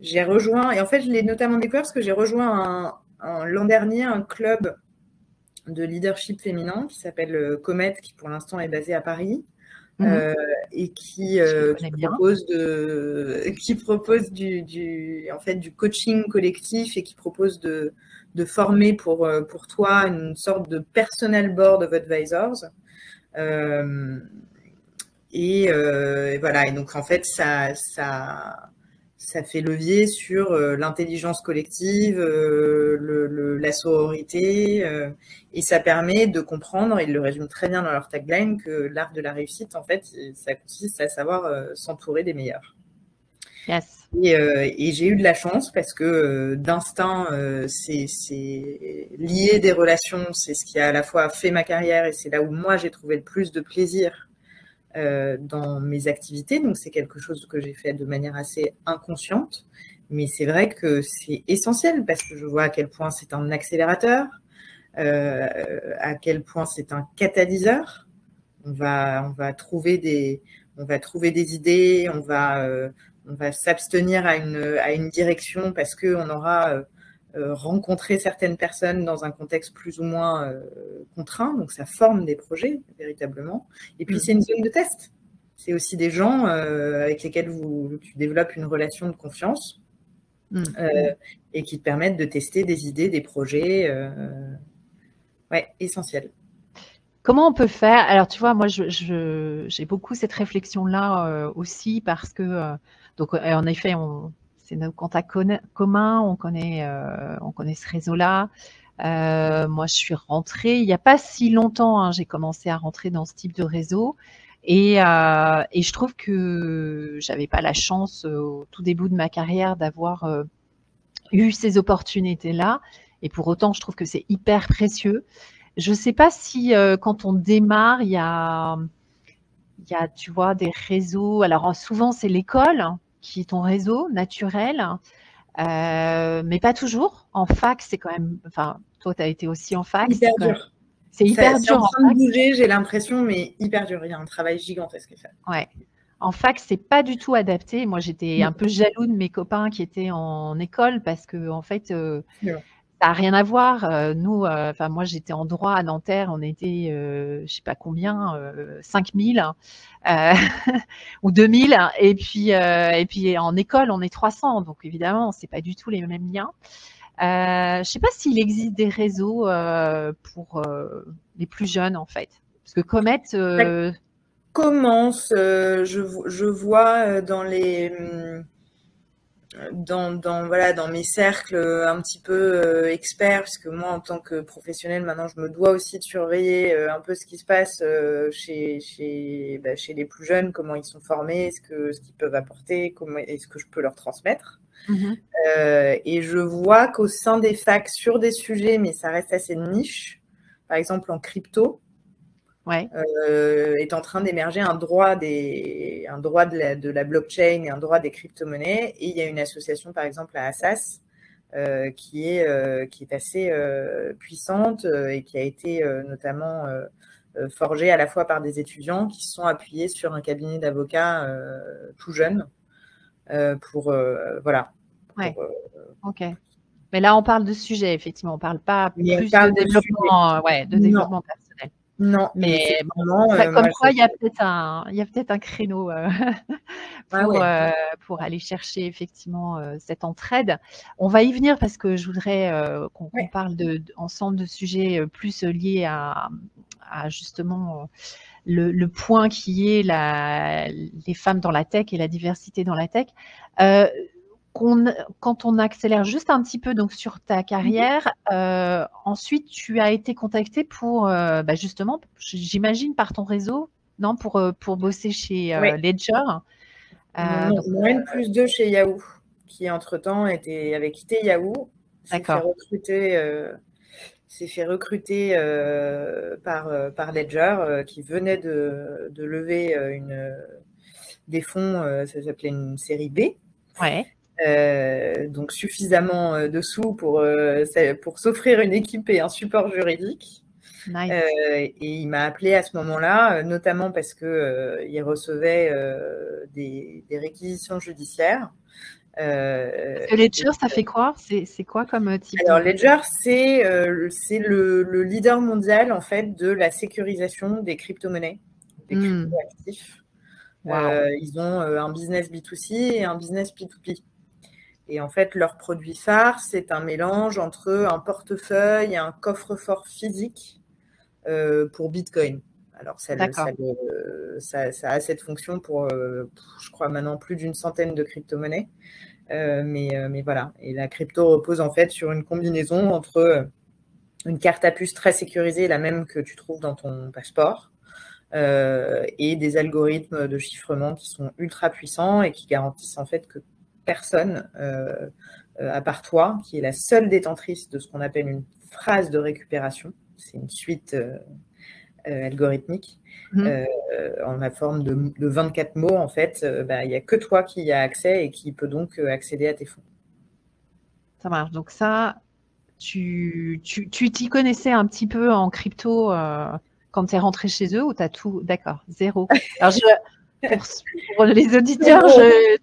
j'ai rejoint, et en fait, je l'ai notamment découvert parce que j'ai rejoint l'an dernier un club de leadership féminin qui s'appelle Comet, qui pour l'instant est basé à Paris. Mmh. et qui, propose de qui propose du, en fait du coaching collectif et qui propose de, de former pour pour toi une sorte de personal board of advisors. Et, voilà. Et donc en fait ça ça ça fait levier sur euh, l'intelligence collective, euh, la sororité, euh, et ça permet de comprendre, ils le résument très bien dans leur tagline, que l'art de la réussite, en fait, ça consiste à savoir s'entourer des meilleurs. Yes. Et, j'ai eu de la chance parce que d'instinct, c'est lié des relations, c'est ce qui a à la fois fait ma carrière et c'est là où moi j'ai trouvé le plus de plaisir euh, dans mes activités. Donc, c'est quelque chose que j'ai fait de manière assez inconsciente. Mais c'est vrai que c'est essentiel parce que je vois à quel point c'est un accélérateur, euh, à quel point c'est un catalyseur. On va, on va trouver des, on va trouver des idées, on va, euh, on va s'abstenir à une, à une direction parce que on aura rencontrer certaines personnes dans un contexte plus ou moins euh, contraint. Donc, ça forme des projets véritablement. Et puis, mm. c'est une zone de test. C'est aussi des gens euh, avec lesquels vous, tu développes une relation de confiance mm. et qui te permettent de tester des idées, des projets. ouais, essentiels. Comment on peut faire? Alors, tu vois, moi, j'ai beaucoup cette réflexion-là aussi parce que, donc, en effet, on, c'est nos contacts communs, on connaît, euh, on connaît ce réseau-là. Euh, moi, je suis rentrée il n'y a pas si longtemps. Hein, j'ai commencé à rentrer dans ce type de réseau. Et, euh, et je trouve que j'avais pas la chance au tout début de ma carrière d'avoir eu ces opportunités-là. Et pour autant, je trouve que c'est hyper précieux. Je ne sais pas si quand on démarre, il y a, y a, tu vois, des réseaux. Alors souvent, c'est l'école qui est ton réseau naturel, euh, mais pas toujours. En fac, c'est quand même. Enfin, toi, tu as été aussi en fac. Hyper dur. C'est hyper dur. en train de bouger, j'ai l'impression, mais hyper dur. Il y a un travail gigantesque à faire. Ouais. En fac, c'est pas du tout adapté. Moi, j'étais un peu jaloux de mes copains qui étaient en école parce que, en fait, euh, rien à voir. Euh, nous, euh, enfin moi j'étais en droit à Nanterre, on était, euh, je sais pas combien, 5000 ou 2000, et puis et puis en école on est 300, donc évidemment c'est pas du tout les mêmes liens. Je sais pas s'il existe des réseaux pour les plus jeunes en fait, parce que Comet commence, je, je vois dans les hum, dans, dans, voilà, dans mes cercles euh, un petit peu euh, experts, puisque moi, en tant que professionnel, maintenant, je me dois aussi de surveiller euh, un peu ce qui se passe chez, chez, bah, chez les plus jeunes, comment ils sont formés, ce que ce qu'ils peuvent apporter, comment est-ce que je peux leur transmettre. Mmh et je vois qu'au sein des facs, sur des sujets, mais ça reste assez niche, par exemple en crypto, euh, est en train d'émerger un droit, des, un droit de, la, de la blockchain et un droit des crypto-monnaies. Et il y a une association, par exemple, à Assas, euh, qui, est, euh, qui est assez puissante et qui a été notamment forgée à la fois par des étudiants qui se sont appuyés sur un cabinet d'avocats tout jeune pour voilà. ok. Mais là, on parle de sujet, effectivement. On ne parle pas plus de, développement, ouais, de développement personnel. Non, mais euh, comme quoi, il y a peut-être un, il y a peut-être un créneau euh, ah pour, euh, pour, aller chercher effectivement cette entraide. On va y venir parce que je voudrais qu'on parle de, ensemble de sujets plus liés à, à justement le, le, point qui est la, les femmes dans la tech et la diversité dans la tech quand on accélère juste un petit peu donc sur ta carrière, euh, ensuite tu as été contacté pour euh, bah, justement, j'imagine par ton réseau, non, pour euh, pour bosser chez Ledger. Mon plus 2 chez Yahoo, qui entre temps était avait quitté Yahoo, s'est fait recruter, s'est fait recruter par par Ledger, qui venait de, de lever une des fonds, ça s'appelait une série B. Ouais. Euh, donc suffisamment euh, de sous pour, euh, pour s'offrir une équipe et un support juridique. et il m'a appelé à ce moment-là, notamment parce que il recevait des, des, réquisitions judiciaires Ledger, ça fait quoi? C'est quoi comme type Alors, Ledger, c'est euh, le, leader mondial en fait de la sécurisation des crypto-monnaies, des hmm. crypto-actifs. Ils ont un business B2C et un business P2P. Et en fait, leur produit phare, c'est un mélange entre un portefeuille et un coffre-fort physique pour Bitcoin. Alors, ça, ça, a cette fonction pour, euh, je crois, maintenant plus d'une centaine de crypto-monnaies. Euh, mais, euh, mais, voilà. Et la crypto repose en fait sur une combinaison entre une carte à puce très sécurisée, la même que tu trouves dans ton passeport, et des algorithmes de chiffrement qui sont ultra puissants et qui garantissent en fait que personne, à part toi, qui est la seule détentrice de ce qu'on appelle une phrase de récupération, c'est une suite euh, algorithmique mmh. euh, en la forme de, 24 mots, en fait, euh, bah, il n'y a que toi qui y a accès et qui peut donc accéder à tes fonds. Ça marche. Donc ça, tu t'y tu, connaissais un petit peu en crypto quand tu es rentré chez eux ou tu as tout D'accord, zéro. Alors pour, les auditeurs,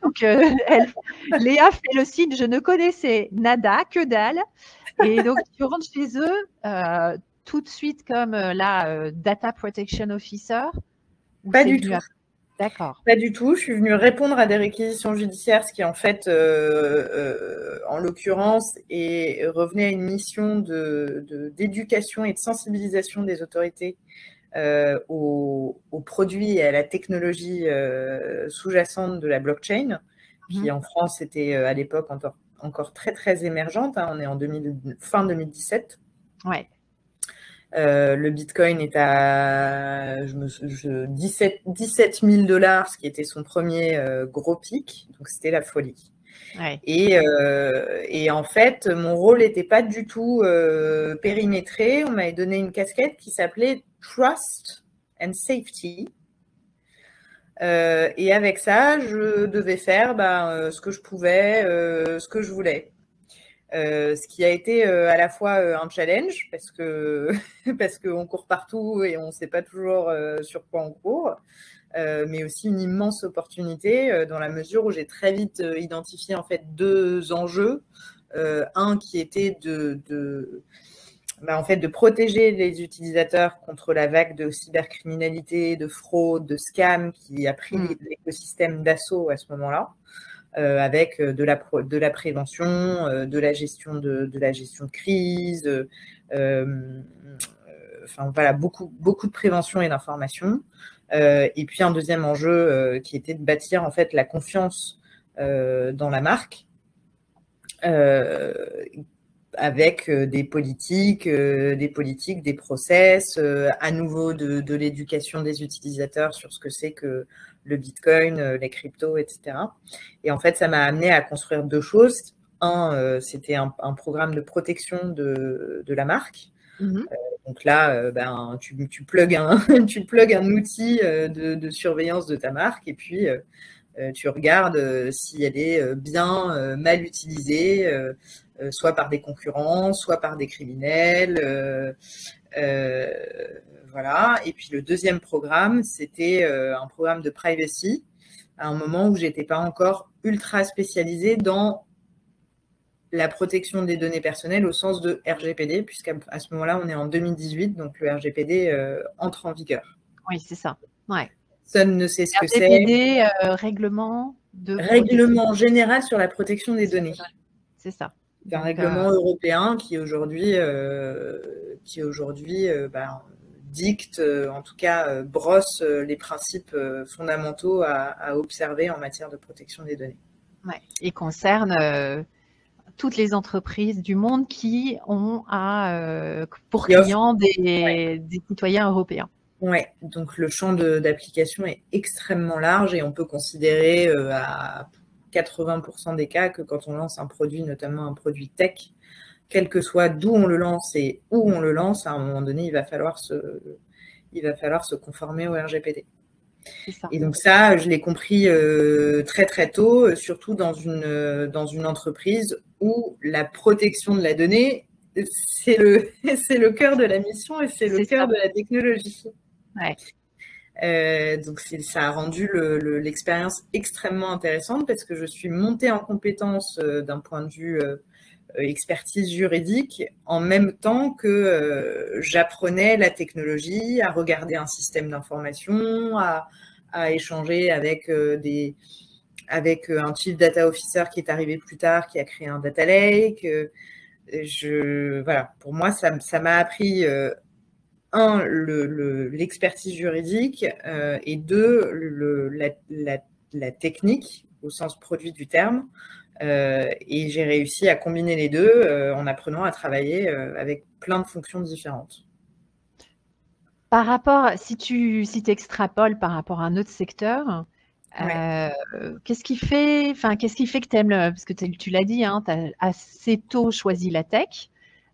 donc, Léa fait le signe, je ne connaissais nada, que dalle. Et donc, tu rentres chez eux, tout de suite comme euh, la euh, Data Protection Officer Pas du tout. D'accord. Pas du tout. Je suis venue répondre à des réquisitions judiciaires, ce qui en fait, euh, en l'occurrence, et revenait à une mission d'éducation de, et de sensibilisation des autorités aux, produits et à la technologie sous-jacente de la blockchain, qui mmh. en France était à l'époque encore, encore, très très émergente. Hein. on est en 2000, fin 2017. Ouais. Euh, le Bitcoin est à je me, 17, 17 000 dollars, ce qui était son premier euh, gros pic. Donc, c'était la folie. Et, euh, et, en fait, mon rôle n'était pas du tout périmétré. On m'avait donné une casquette qui s'appelait Trust and Safety. et avec ça, je devais faire ben, ce que je pouvais, ce que je voulais. Euh, ce qui a été euh, à la fois euh, un challenge parce que parce qu'on court partout et on ne sait pas toujours sur quoi on court, mais aussi une immense opportunité dans la mesure où j'ai très vite identifié en fait deux enjeux. un qui était de bah, en fait, de protéger les utilisateurs contre la vague de cybercriminalité, de fraude, de scam qui a pris mmh. l'écosystème d'assaut à ce moment-là. Euh, avec euh, de la, de la prévention, euh, de la gestion de, de la gestion de crise, enfin voilà, beaucoup, beaucoup de prévention et d'information. et puis un deuxième enjeu qui était de bâtir en fait la confiance dans la marque. Avec des politiques, des politiques, des process, à nouveau de, de l'éducation des utilisateurs sur ce que c'est que le Bitcoin, euh, les cryptos, etc. Et en fait, ça m'a amené à construire deux choses. Un, euh, c'était un, programme de protection de, la marque. Euh, donc là, ben, tu, tu, plugues un, tu un outil de, surveillance de ta marque et puis tu regardes si elle est bien, mal utilisée, soit par des concurrents, soit par des criminels. Voilà. Et puis le deuxième programme, c'était euh, un programme de privacy, à un moment où j'étais pas encore ultra spécialisée dans la protection des données personnelles au sens de RGPD, puisqu'à ce moment-là, on est en 2018, donc le RGPD euh, entre en vigueur. Oui, c'est ça. Ouais. Personne ne sait ce que c'est. RGPD, euh, règlement de. Règlement général sur la protection des données. C'est ça. C'est un règlement européen qui aujourd'hui, qui aujourd'hui, ben, dicte, euh, en tout cas euh, brosse euh, les principes fondamentaux à, observer en matière de protection des données. Ouais. Et concerne toutes les entreprises du monde qui ont à, pour clients des, citoyens européens. Oui, donc le champ d'application est extrêmement large et on peut considérer à 80% des cas que quand on lance un produit, notamment un produit tech, quel que soit d'où on le lance et où on le lance, à un moment donné, il va falloir se, il va falloir se conformer au RGPD. Et donc ça, je l'ai compris euh, très très tôt, euh, surtout dans une, euh, dans une entreprise où la protection de la donnée, c'est le, c'est le cœur de la mission et c'est le cœur de la technologie. Donc ça a rendu l'expérience extrêmement intéressante parce que je suis montée en compétence d'un point de vue expertise juridique en même temps que j'apprenais la technologie, à regarder un système d'information, à, échanger avec des avec un chief data officer qui est arrivé plus tard, qui a créé un data lake. Voilà, pour moi, ça m'a appris un, l'expertise juridique euh, et deux, le, la, technique au sens produit du terme. Euh, et j'ai réussi à combiner les deux euh, en apprenant à travailler avec plein de fonctions différentes. Par rapport, si tu si extrapoles par rapport à un autre secteur, qu'est-ce qui fait, enfin, qu'est-ce qui fait que tu aimes, parce que tu l'as dit, hein, tu as assez tôt choisi la tech.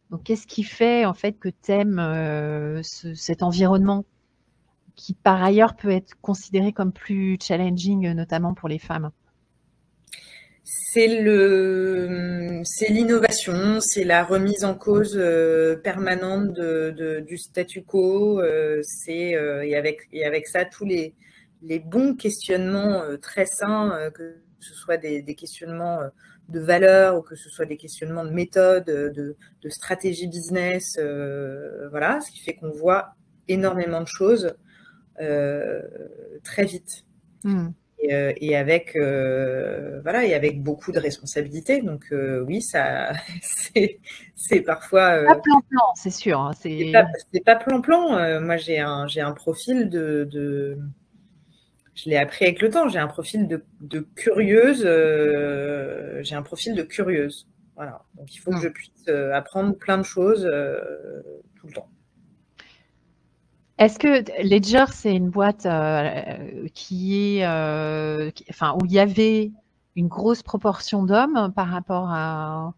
Donc, qu'est-ce qui fait en fait que tu aimes euh, cet environnement qui par ailleurs peut être considéré comme plus challenging, notamment pour les femmes? C'est l'innovation, c'est la remise en cause euh, permanente du statu quo. Euh, c'est et avec et avec ça tous les les bons questionnements très sains, que ce soit des questionnements de valeurs ou que ce soit des questionnements de méthode, de, stratégie business, euh, voilà, ce qui fait qu'on voit énormément de choses euh, très vite. Hmm. Euh, et, avec voilà et avec beaucoup de responsabilités. Donc oui, ça c'est parfois pas plan plan, c'est sûr. Hein, c'est pas, plan plan. moi j'ai un j'ai un profil de je l'ai appris avec le temps. J'ai un profil de, curieuse. Euh, j'ai un profil de curieuse. Voilà. Donc il faut que hmm. je puisse euh, apprendre plein de choses euh, tout le temps. Est-ce que Ledger, c'est une boîte qui est, enfin, où il y avait une grosse proportion d'hommes par rapport à,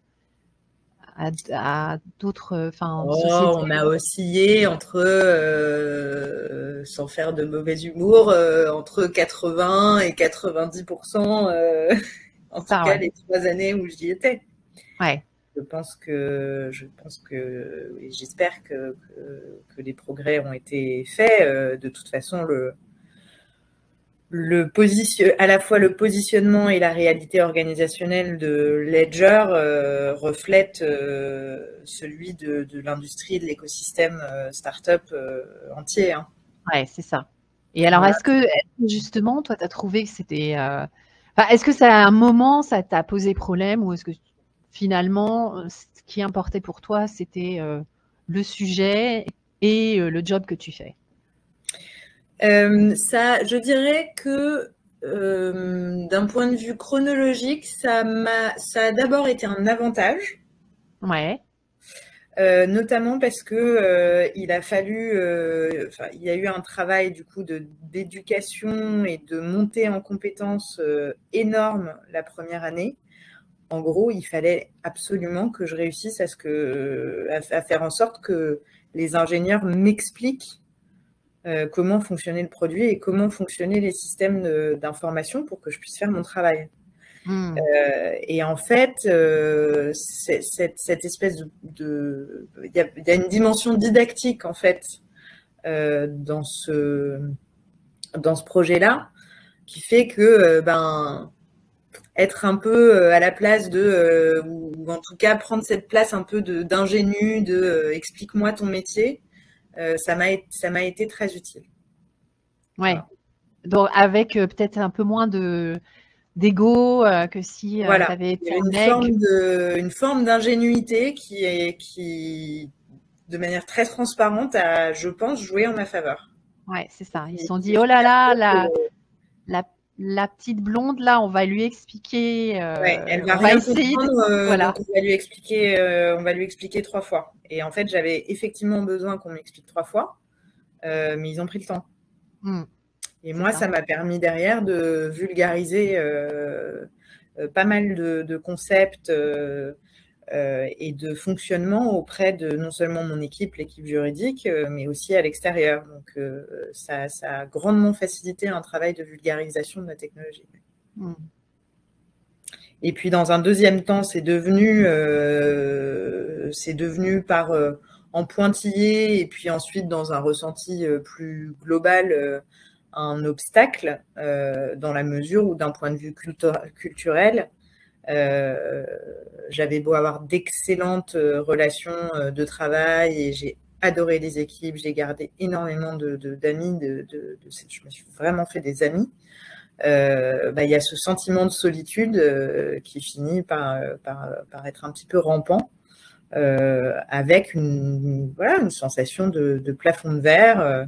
à, d'autres enfin, oh, On a oscillé entre, euh, sans faire de mauvais humour, euh, entre 80 et 90%, euh, en tout cas les trois années où j'y étais. Ouais. Je pense que, je pense que, j'espère que, que, que, les progrès ont été faits. De toute façon, le, le position, à la fois le positionnement et la réalité organisationnelle de Ledger euh, reflètent euh, celui de, l'industrie de l'écosystème euh, startup entier. Hein. Ouais, c'est ça. Et alors, est-ce que justement, toi, tu as trouvé que c'était. est-ce que ça, à un moment, ça t'a posé problème ou est-ce que finalement, ce qui importait pour toi, c'était le sujet et le job que tu fais? Euh, ça, je dirais que euh, d'un point de vue chronologique, ça m'a, ça a d'abord été un avantage. Ouais. Euh, notamment parce que il a fallu, il y a eu un travail du coup de d'éducation et de montée en compétences énorme la première année. En gros, il fallait absolument que je réussisse à ce que, à faire en sorte que les ingénieurs m'expliquent euh, comment fonctionnait le produit et comment fonctionnaient les systèmes d'information pour que je puisse faire mon travail. Hmm. Euh, et en fait, euh, cette, cette, espèce de, il y, a une dimension didactique en fait dans ce dans ce projet-là qui fait que ben être un peu à la place de ou, en tout cas prendre cette place un peu d'ingénu de explique-moi ton métier euh, ça m'a été très utile. Ouais. Donc avec euh, peut-être un peu moins de d'ego euh, que si voilà. tu avais été une, forme de, une forme d'ingénuité qui est qui de manière très transparente a, je pense, joué en ma faveur. Ouais, c'est ça. Ils se sont dit oh là là, la, la la petite blonde là, on va lui expliquer. Euh, elle va, rien comprendre. Euh, voilà. on va lui expliquer, euh, on va lui expliquer trois fois. Et en fait, j'avais effectivement besoin qu'on m'explique trois fois, mais ils ont pris le temps. Hmm. Et moi, ça m'a permis derrière de vulgariser pas mal de, de concepts et de fonctionnement auprès de non seulement mon équipe, l'équipe juridique, euh, mais aussi à l'extérieur. Donc euh, ça, a grandement facilité un travail de vulgarisation de la technologie. Hmm. Et puis dans un deuxième temps, c'est devenu, c'est devenu par en pointillé et puis ensuite dans un ressenti plus global un obstacle dans la mesure où d'un point de vue culturel, j'avais beau avoir d'excellentes relations de travail et j'ai adoré les équipes, j'ai gardé énormément d'amis, je me suis vraiment fait des amis. Euh, bah, il y a ce sentiment de solitude euh, qui finit par, être un petit peu rampant, euh, avec une sensation de, plafond de verre,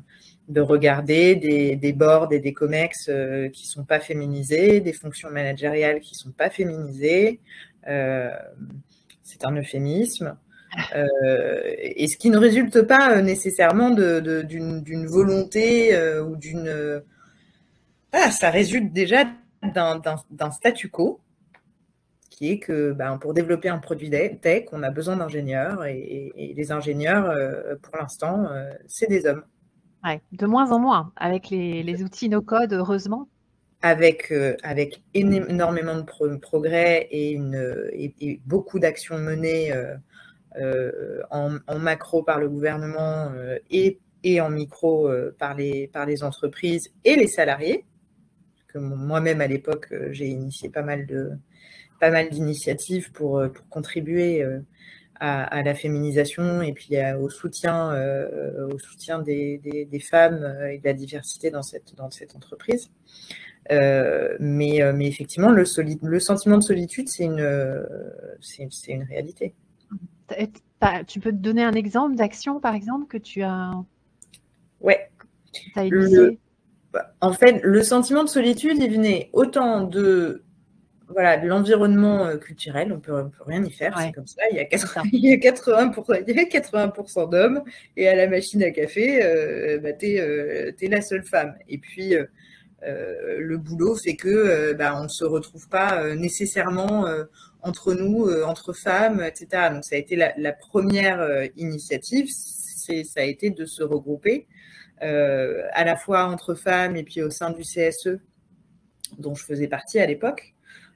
de regarder des, des boards et des comex qui sont pas féminisés, des fonctions managériales qui sont pas féminisées. C'est un euphémisme. et ce qui ne résulte pas nécessairement d'une volonté ou d'une ah, ça résulte déjà d'un statu quo qui est que ben, pour développer un produit tech, on a besoin d'ingénieurs et, les ingénieurs, euh, pour l'instant, euh, c'est des hommes. De moins en moins, avec les, outils no-code, heureusement. Avec, euh, énormément de progrès et, beaucoup d'actions menées en, en, macro par le gouvernement et, en micro par, les, entreprises et les salariés moi-même à l'époque, euh, j'ai initié pas mal d'initiatives pour, euh, pour contribuer euh, à, la féminisation et puis au soutien, au soutien des, des, femmes et de la diversité dans cette, dans cette entreprise. mais, mais effectivement, le, le sentiment de solitude, c'est une, c'est une réalité. Tu peux te donner un exemple d'action, par exemple, que tu as. Ouais. As le, en fait, le sentiment de solitude, il venait autant de voilà, de l'environnement euh, culturel, on peut, peut rien y faire, c'est comme ça. Il y a 80, il y a 80%, d'hommes et à la machine à café, euh, bah, tu es, euh, la seule femme. Et puis, le boulot fait que bah, on ne se retrouve pas nécessairement entre nous, entre femmes, etc. Donc, ça a été la, la première initiative, ça a été de se regrouper à la fois entre femmes et puis au sein du CSE, dont je faisais partie à l'époque,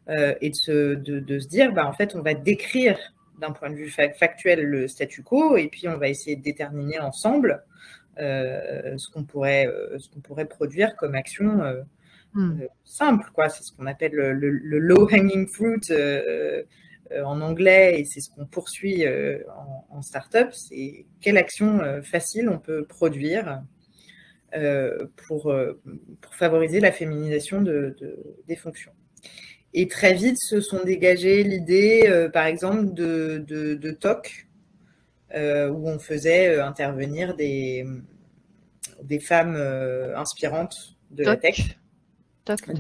euh, et de se, de, se dire, bah, en fait, on va décrire d'un point de vue factuel le statu quo, et puis on va essayer de déterminer ensemble euh, ce qu'on pourrait, ce qu'on pourrait produire comme action hmm. simple. Quoi. C'est ce qu'on appelle le, low-hanging fruit en anglais, et c'est ce qu'on poursuit en, en startup. C'est quelle action facile on peut produire euh, pour, euh, pour, favoriser la féminisation de, des fonctions. Et très vite se sont dégagées l'idée, euh, par exemple, de, de, TOC, où on faisait intervenir des, des femmes inspirantes de la tech.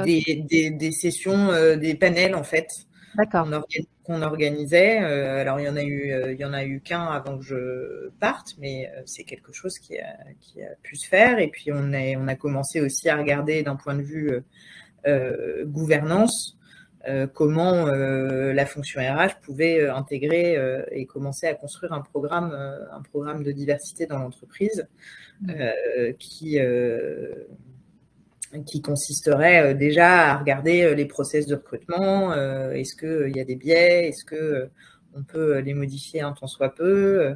Des, des, sessions, des panels en fait, qu'on organisait. Euh, alors, il y en a eu, euh, il y en a eu qu'un avant que je parte, mais euh, c'est quelque chose qui a, qui a, pu se faire. Et puis, on, est, on a commencé aussi à regarder d'un point de vue gouvernance comment la fonction RH pouvait intégrer et commencer à construire un programme, un programme de diversité dans l'entreprise mmh. qui qui consisterait euh, déjà à regarder euh, les process de recrutement. Euh, est-ce qu'il y a des biais Est-ce que on peut les modifier un tant soit peu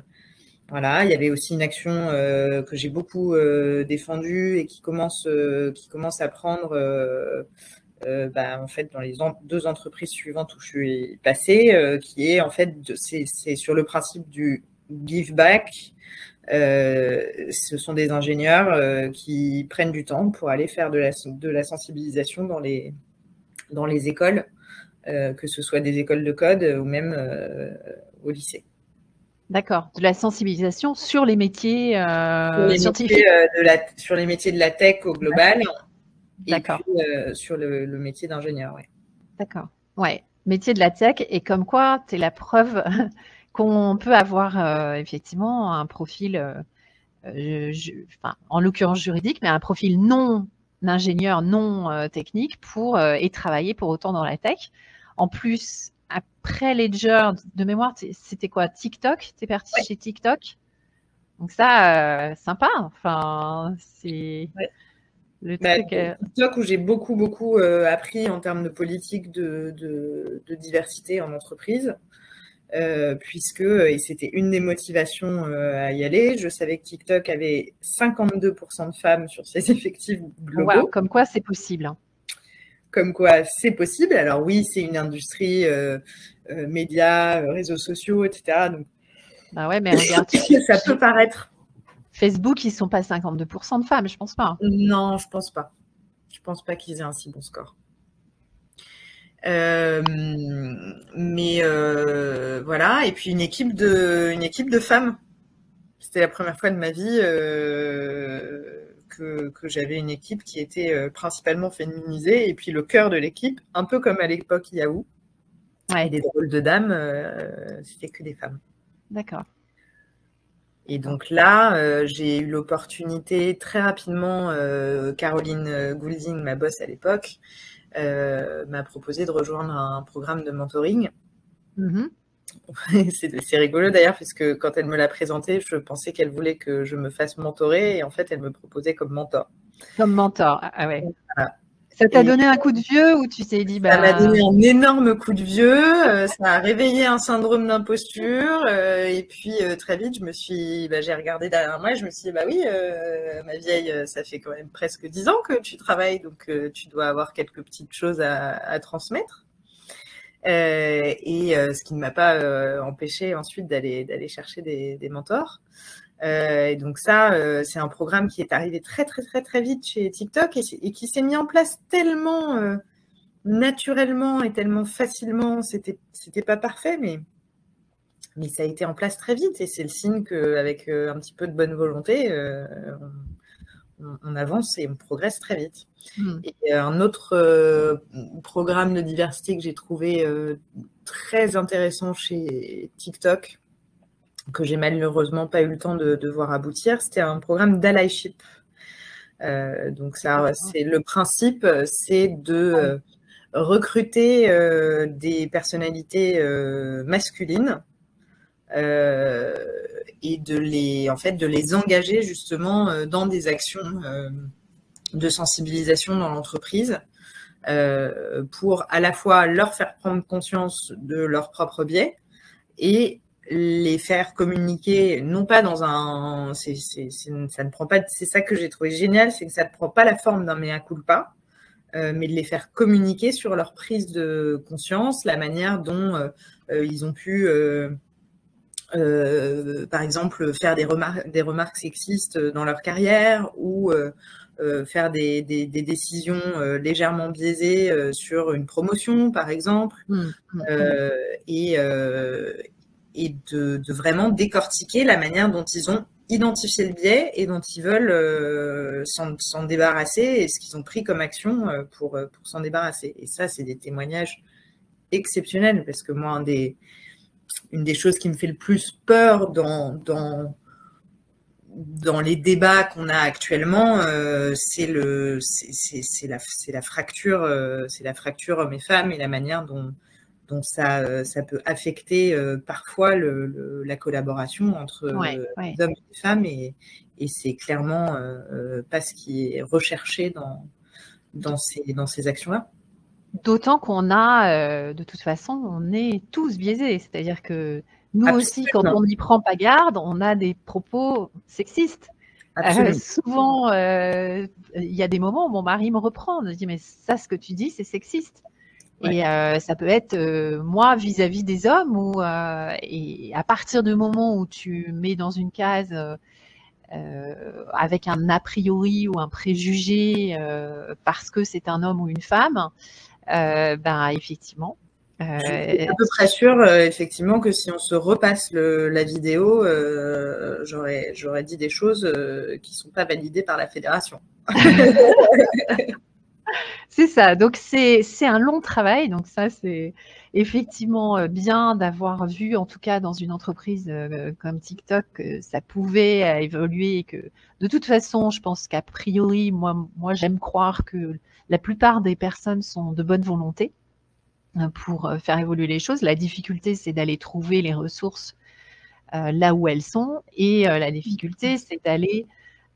Voilà. Il y avait aussi une action que j'ai beaucoup défendue et qui commence, qui commence à prendre. Bah, en fait, dans les deux entreprises suivantes où je suis passée, qui est en fait, c'est sur le principe du give back, euh, ce sont des ingénieurs euh, qui prennent du temps pour aller faire de la, de la sensibilisation dans les, dans les écoles, euh, que ce soit des écoles de code ou même au lycée. D'accord, de la sensibilisation sur les métiers scientifiques. de la, sur les métiers de la tech au global. D'accord. Et sur le, le métier d'ingénieur, oui. D'accord. Ouais, métier de la tech et comme quoi tu es la preuve qu'on peut avoir euh, effectivement un profil, euh, euh, en l'occurrence juridique, mais un profil non ingénieur, non technique pour et travailler pour autant dans la tech. En plus, après Ledger, de mémoire, c'était quoi TikTok? Tu es parti chez TikTok? Donc ça, sympa. Enfin, c'est le bah, TikTok où j'ai beaucoup, beaucoup appris en termes de politique de, de diversité en entreprise. puisque, et c'était une des motivations à y aller, je savais que TikTok avait 52% de femmes sur ses effectifs globaux. comme quoi c'est possible. Hein. Comme quoi c'est possible. Alors oui, c'est une industrie médias, réseaux sociaux, etc. Donc, bah ouais, mais regarde. ça peut paraître. Facebook, ils sont pas 52% de femmes, je pense pas. Non, je pense pas. Je pense pas qu'ils aient un si bon score. Euh, mais euh, voilà, et puis une équipe de, une équipe de femmes. C'était la première fois de ma vie euh, que, j'avais une équipe qui était principalement féminisée, et puis le cœur de l'équipe, un peu comme à l'époque Yahoo, ouais. et des drôles de dames, c'était que des femmes. D'accord. Et donc là, j'ai eu l'opportunité très rapidement, Caroline Goulding, ma boss à l'époque, euh, m'a proposé de rejoindre un programme de mentoring. Mm-hmm. c'est rigolo d'ailleurs, puisque quand elle me l'a présenté, je pensais qu'elle voulait que je me fasse mentorer et en fait, elle me proposait comme mentor. Comme mentor, ah ouais. Ça t'a donné un coup de vieux ou tu t'es dit bah... Ça m'a donné un énorme coup de vieux, euh, ça a réveillé un syndrome d'imposture euh, et puis euh, très vite je me suis, bah, j'ai regardé derrière moi et je me suis dit bah oui, ma vieille, ça fait quand même presque dix ans que tu travailles donc tu dois avoir quelques petites choses à, transmettre. et ce qui ne m'a pas empêché ensuite d'aller d'aller chercher des, des mentors. Euh, et donc ça, euh, c'est un programme qui est arrivé très très très très vite chez TikTok et, qui s'est mis en place tellement euh, naturellement et tellement facilement. C'était c'était pas parfait, mais mais ça a été en place très vite et c'est le signe qu'avec un petit peu de bonne volonté, on, avance et on progresse très vite. Hmm. Et un autre programme de diversité que j'ai trouvé très intéressant chez TikTok, que j'ai malheureusement pas eu le temps de, voir aboutir, c'était un programme d'allyship. Euh, donc ça, c'est le principe, c'est de euh, recruter euh, des personnalités masculines et de les, en fait, de les engager justement dans des actions de sensibilisation dans l'entreprise. pour à la fois leur faire prendre conscience de leur propre biais et les faire communiquer, non pas dans un, c'est, ça ne prend pas, c'est ça que j'ai trouvé génial, c'est que ça ne prend pas la forme d'un mea culpa, euh, mais de les faire communiquer sur leur prise de conscience, la manière dont euh, euh, ils ont pu, par exemple, faire des remarques, des remarques sexistes dans leur carrière ou faire des, décisions légèrement biaisées sur une promotion, par exemple, mmh, mmh, mmh. et, et de, vraiment décortiquer la manière dont ils ont identifié le biais et dont ils veulent euh, s'en débarrasser et ce qu'ils ont pris comme action euh, pour, euh, pour s'en débarrasser. Et ça, c'est des témoignages exceptionnels parce que moi, une des choses qui me fait le plus peur dans, dans, dans les débats qu'on a actuellement, c'est le, c'est la, la fracture, c'est la fracture hommes et femmes et la manière dont, donc ça, euh, ça peut affecter euh, parfois la collaboration entre euh, hommes et femmes et, c'est clairement pas ce qui est recherché dans, dans ces, dans ces actions-là. D'autant qu'on a, de toute façon, on est tous biaisés. C'est-à-dire que nous aussi, quand on n'y prend pas garde, on a des propos sexistes. souvent, il y a des moments où mon mari me reprend, on me dit mais ça, ce que tu dis, c'est sexiste. Et euh, ça peut être euh, moi vis-à-vis des hommes ou euh, et à partir du moment où tu mets dans une case avec un a priori ou un préjugé parce que c'est un homme ou une femme, ben effectivement. Je suis à peu près sûre, effectivement, que si on se repasse le, la vidéo, j'aurais j'aurais dit des choses qui sont pas validées par la fédération. c'est ça. Donc, c'est un long travail. Donc, ça, c'est effectivement euh, bien d'avoir vu, en tout cas dans une entreprise euh, comme TikTok, que ça pouvait euh, évoluer et que de toute façon, je pense qu'à priori, moi, moi j'aime croire que la plupart des personnes sont de bonne volonté pour faire évoluer les choses. La difficulté, c'est d'aller trouver les ressources là où elles sont. Et la difficulté, c'est d'aller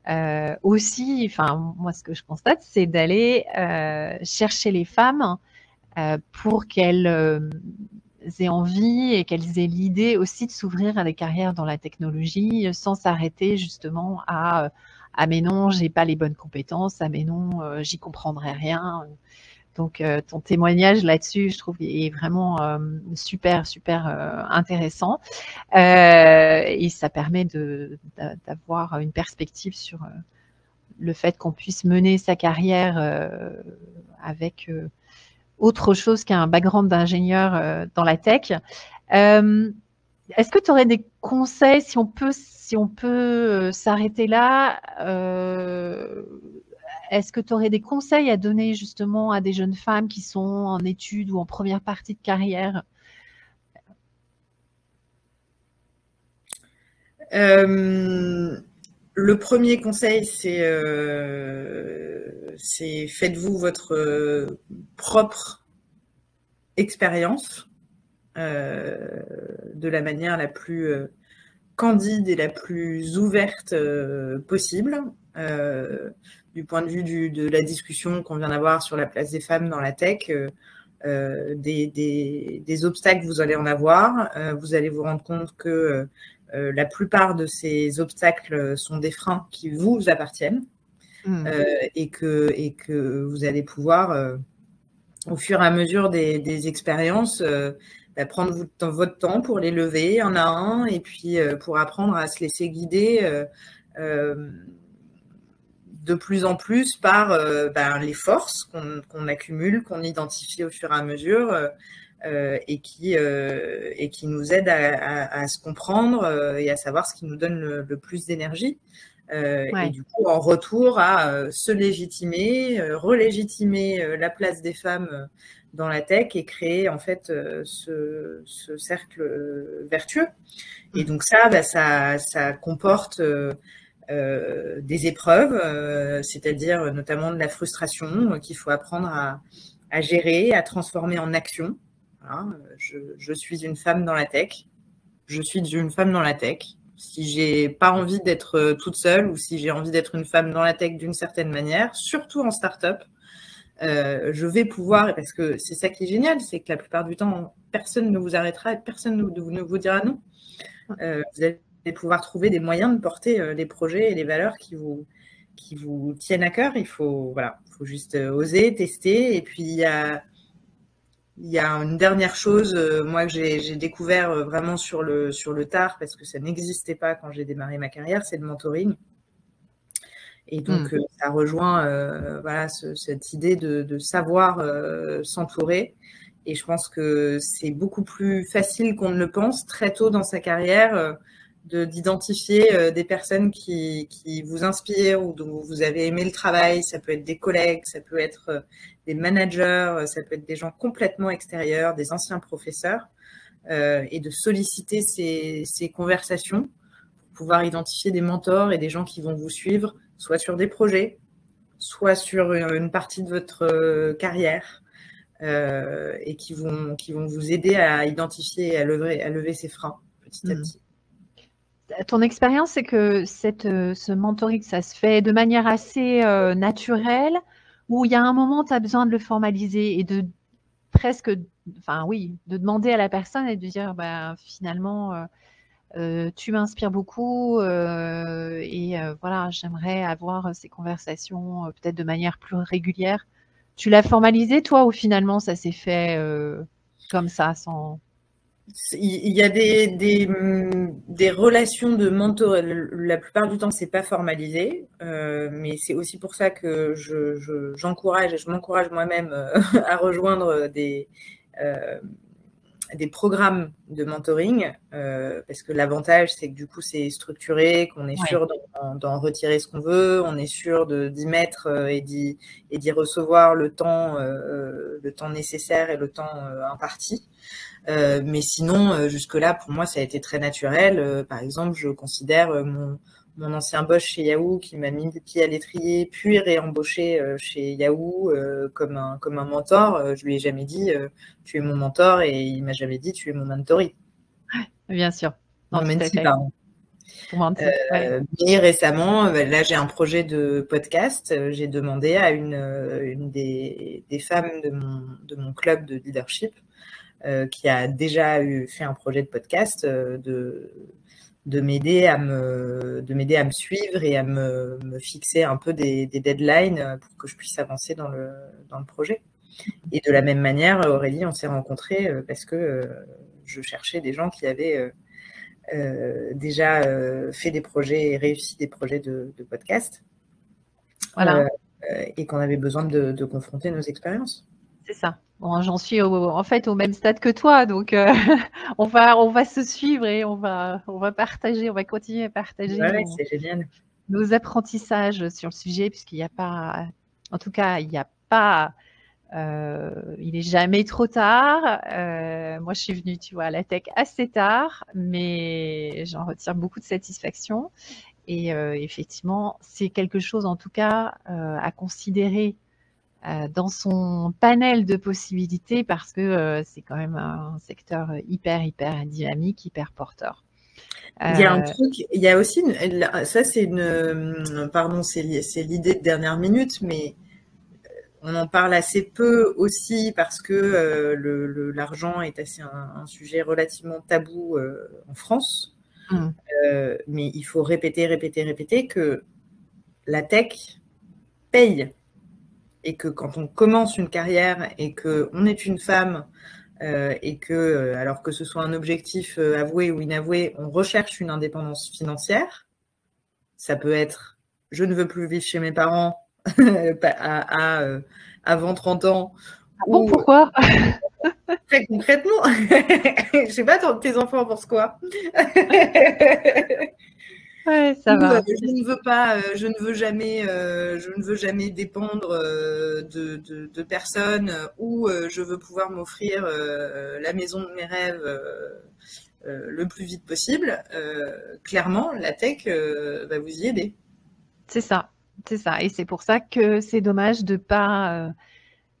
euh, aussi, enfin, moi, ce que je constate, c'est d'aller euh, chercher les femmes euh, pour qu'elles aient envie et qu'elles aient l'idée aussi de s'ouvrir à des carrières dans la technologie sans s'arrêter justement à ah mais non, j'ai pas les bonnes compétences, ah mais non, j'y comprendrai rien. Donc ton témoignage là-dessus, je trouve, est vraiment super, super intéressant. et ça permet d'avoir une perspective sur le fait qu'on puisse mener sa carrière avec autre chose qu'un background d'ingénieur euh, dans la tech. Euh, est-ce que tu aurais des conseils si on peut, si on peut euh, s'arrêter là Est-ce que tu aurais des conseils à donner justement à des jeunes femmes qui sont en études ou en première partie de carrière? Le premier conseil, c'est c'est faites-vous votre euh, propre expérience euh, de la manière la plus euh, candide et la plus ouverte possible. Du point de vue de la discussion qu'on vient d'avoir sur la place des femmes dans la tech, des, des, obstacles, vous allez en avoir. vous allez vous rendre compte que la plupart de ces obstacles sont des freins qui vous appartiennent. Mmh. Euh, et, que, et que vous allez pouvoir, euh, au fur et à mesure des, expériences, euh, bah, prendre votre temps pour les lever un à un et puis pour apprendre à se laisser guider de plus en plus par ben, les forces qu'on accumule, qu'on identifie au fur et à mesure et, qui, et qui nous aident à, se comprendre et à savoir ce qui nous donne le plus d'énergie. Euh, et du coup, en retour à euh, se légitimer, euh, relégitimer la place des femmes dans la tech et créer en fait ce, cercle vertueux. Et mmh. donc ça, bah, ça, ça, comporte des épreuves, c'est-à-dire notamment de la frustration qu'il faut apprendre à, gérer, à transformer en action. je, suis une femme dans la tech. Je suis une femme dans la tech si j'ai pas envie d'être euh, toute seule ou si j'ai envie d'être une femme dans la tech d'une certaine manière, surtout en start-up, euh, je vais pouvoir, parce que c'est ça qui est génial, c'est que la plupart du temps, personne ne vous arrêtera et personne ne vous dira non. Euh, vous allez pouvoir trouver des moyens de porter les projets et les valeurs qui vous, qui vous tiennent à cœur. Il faut, voilà, faut juste oser, tester. Et puis, il y a il y a une dernière chose, euh, moi, que j'ai découvert euh, vraiment sur le, sur le tard, parce que ça n'existait pas quand j'ai démarré ma carrière, c'est le mentoring. Et donc, hmm. euh, ça rejoint voilà, cette idée de, de savoir s'entourer. Et je pense que c'est beaucoup plus facile qu'on ne le pense très tôt dans sa carrière d'identifier euh, des personnes qui, qui, vous inspirent ou dont vous avez aimé le travail. Ça peut être des collègues, ça peut être euh, des managers, euh, ça peut être des gens complètement extérieurs, des anciens professeurs, euh, et de solliciter ces, ces, conversations pour pouvoir identifier des mentors et des gens qui vont vous suivre, soit sur des projets, soit sur une partie de votre carrière. Euh, et qui vont, qui vont vous aider à identifier et à lever, à lever ces freins petit à mmh. petit ton expérience, c'est que euh, ce mentoring, ça se fait de manière assez euh, naturelle, ou il y a un moment, tu as besoin de le formaliser et de presque, enfin oui, de demander à la personne et de dire, bah, finalement, euh, tu m'inspires beaucoup et voilà, j'aimerais avoir ces conversations peut-être de manière plus régulière. Tu l'as formalisé, toi, ou finalement, ça s'est fait comme ça, sans il y a des, des, des, relations de mentor. La plupart du temps, c'est pas formalisé, euh, mais c'est aussi pour ça que j'encourage je, et je m'encourage moi-même euh, à rejoindre des, euh, des programmes de mentoring, euh, parce que l'avantage, c'est que du coup, c'est structuré, qu'on est sûr d'en retirer ce qu'on veut, on est sûr d'y mettre et d'y recevoir le temps, le temps nécessaire et le temps imparti. Euh, mais sinon, euh, jusque-là, pour moi, ça a été très naturel. Euh, par exemple, je considère mon, mon ancien boss chez Yahoo qui m'a mis des pieds à l'étrier, puis réembauché chez Yahoo comme, un, comme un mentor. je lui ai jamais dit tu es mon mentor et il m'a jamais dit tu es mon mentori. Bien sûr. Non, mais mais récemment, là j'ai un projet de podcast. J'ai demandé à une, une des, des, femmes de mon, de mon club de leadership qui a déjà eu, fait un projet de podcast, de, de m'aider à me de m'aider à me suivre et à me, me fixer un peu des, des, deadlines pour que je puisse avancer dans le dans le projet. Et de la même manière, Aurélie, on s'est rencontrés parce que je cherchais des gens qui avaient euh, déjà fait des projets et réussi des projets de, de podcast. Voilà. et qu'on avait besoin de, de confronter nos expériences. C'est ça. Bon, j'en suis en fait au même stade que toi, donc euh, on va on va se suivre et on va on va partager, on va continuer à partager nos, apprentissages sur le sujet, puisqu'il n'y a pas, en tout cas, il n'y a pas, euh, il est jamais trop tard. Euh, moi, je suis venue, tu vois, à la tech assez tard, mais j'en retire beaucoup de satisfaction. Et effectivement, c'est quelque chose, en tout cas, à considérer dans son panel de possibilités parce que euh, c'est quand même un secteur hyper, hyper dynamique, hyper porteur. Il y a un euh, truc, il y a aussi, ça c'est une, pardon, c'est l'idée de dernière minute, mais on en parle assez peu aussi parce que l'argent est assez un, sujet relativement tabou en France. Mmh. mais il faut répéter, répéter, répéter que la tech paye et que quand on commence une carrière et que on est une femme euh, et que, euh, alors que ce soit un objectif euh, avoué ou inavoué, on recherche une indépendance financière. Ça peut être je ne veux plus vivre chez mes parents à, avant 30 ans. Ah bon, pourquoi Très concrètement, je sais pas, tes enfants pensent quoi? Ouais, ça va. Euh, je ne veux pas, euh, je ne veux jamais, euh, je ne veux jamais dépendre de, de, de personnes ou je veux pouvoir m'offrir la maison de mes rêves le plus vite possible. clairement, la tech va vous y aider. C'est ça, c'est ça. Et c'est pour ça que c'est dommage de pas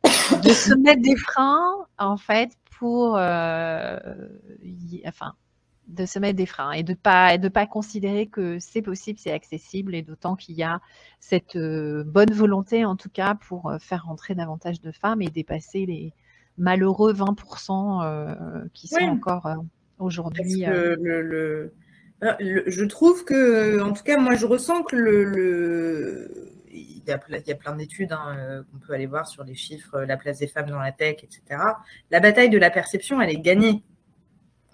de se mettre des freins en fait pour, enfin de se mettre des freins et de pas de pas considérer que c'est possible, c'est accessible et d'autant qu'il y a cette euh, bonne volonté en tout cas pour euh, faire rentrer davantage de femmes et dépasser les malheureux 20% euh, qui sont encore aujourd'hui. Le, je trouve que, en tout cas, moi, je ressens que le, il y a, il y a plein d'études hein, qu'on peut aller voir sur les chiffres, la place des femmes dans la tech, etc. La bataille de la perception, elle est gagnée.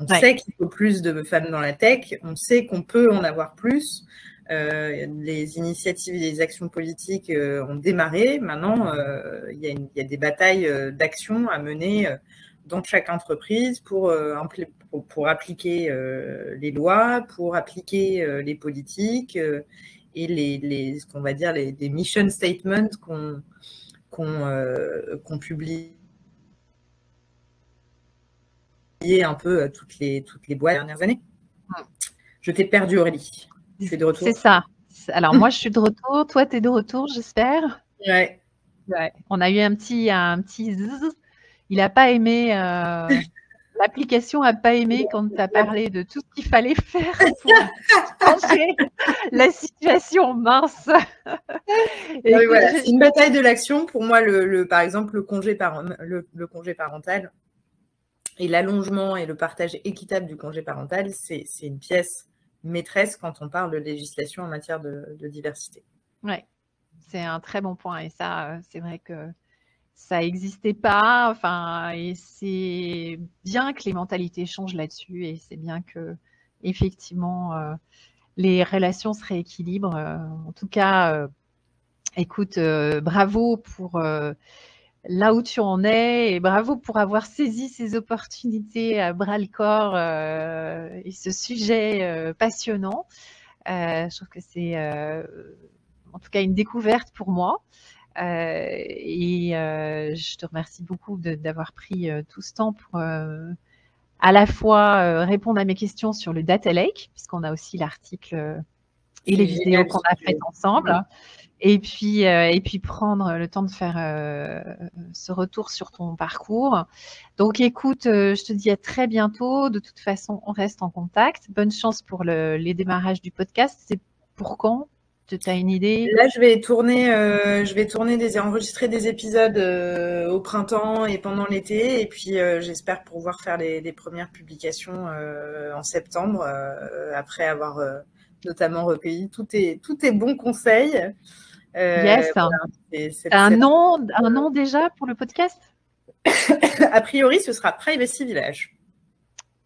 On sait qu'il faut plus de femmes dans la tech, on sait qu'on peut en avoir plus. Euh, les initiatives et les actions politiques euh, ont démarré. Maintenant, euh, il, y a des batailles d'action à mener dans chaque entreprise pour, pour, appliquer les lois, pour appliquer les politiques et les, les, ce qu'on va dire les, mission statements qu'on qu'on publie un peu euh, toutes les, toutes les boîtes dernières années. Je t'ai perdu, Aurélie. Tu es de retour C'est ça. Alors, moi, je suis de retour. Toi, tu es de retour, j'espère. Ouais. On a eu un petit, un petit Il n'a pas aimé. Euh, l'application n'a pas aimé quand tu as parlé de tout ce qu'il fallait faire pour changer la situation mince. C'est une bataille de l'action. Pour moi, le, par exemple, le congé, par, le congé parental, et l'allongement et le partage équitable du congé parental, c'est une pièce maîtresse quand on parle de législation en matière de, diversité. Oui, c'est un très bon point. Et ça, euh, c'est vrai que ça n'existait pas. Enfin, et c'est bien que les mentalités changent là-dessus. Et c'est bien que, effectivement, euh, les relations se rééquilibrent. Euh, en tout cas, écoute, bravo pour là où tu en es et bravo pour avoir saisi ces opportunités à bras le corps euh, et ce sujet euh, passionnant. Euh, je trouve que c'est en tout cas une découverte pour moi. et je te remercie beaucoup d'avoir pris tout ce temps pour à la fois répondre à mes questions sur le Data Lake, puisqu'on a aussi l'article et les vidéos qu'on a faites ensemble. Et puis, euh, et puis prendre le temps de faire euh, ce retour sur ton parcours. Donc, écoute, euh, je te dis à très bientôt. De toute façon, on reste en contact. Bonne chance pour le, les démarrages du podcast. C'est pour quand? Tu as une idée? Là, je vais tourner, je vais tourner des, enregistrer des épisodes au printemps et pendant l'été, et puis j'espère pouvoir faire les, premières publications en septembre, après avoir notamment recueilli tous tes, tous tes bons conseils. Yes. un nom, un nom déjà pour le podcast? A priori, ce sera Privacy Village.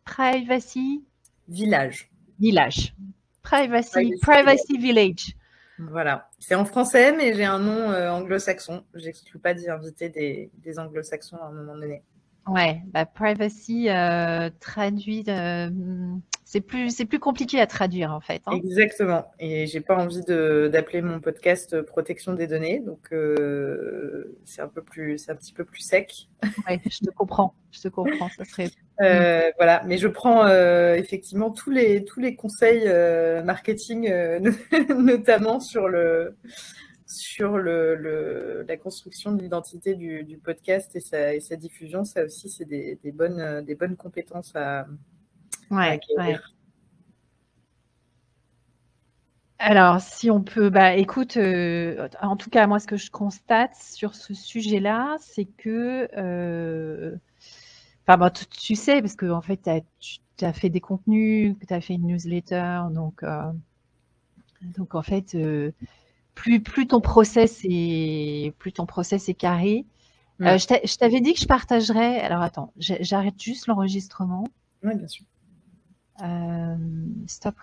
Privacy Village. Village. Privacy, Privacy, Village. Voilà. C'est en français, mais j'ai un nom euh, anglo-saxon. J'exclus pas d'y inviter des, des anglo-saxons à un moment donné. Ouais, bah, privacy euh, traduit, euh, c'est plus, c'est plus compliqué à traduire en fait. Hein. Exactement. Et j'ai pas envie de, d'appeler mon podcast protection des données, donc euh, c'est un peu plus, c'est un petit peu plus sec. Ouais, je te comprends, je te comprends. Ça serait. Euh, voilà, mais je prends euh, effectivement tous les tous les conseils marketing, notamment sur le sur le, la construction de l'identité du, podcast et sa, et sa, diffusion. Ça aussi, c'est des, des, bonnes, des bonnes compétences à, ouais, Alors, si on peut, bah, écoute, euh, en tout cas, moi, ce que je constate sur ce sujet-là, c'est que, euh, enfin, bah, tu, sais, parce que en fait, tu as fait des contenus, tu as fait une newsletter, donc, euh, donc en fait, plus, plus ton process est, plus ton process est carré. Euh, je t'avais dit que je partagerais. Alors attends, j'arrête juste l'enregistrement. Oui, bien sûr. Euh, stop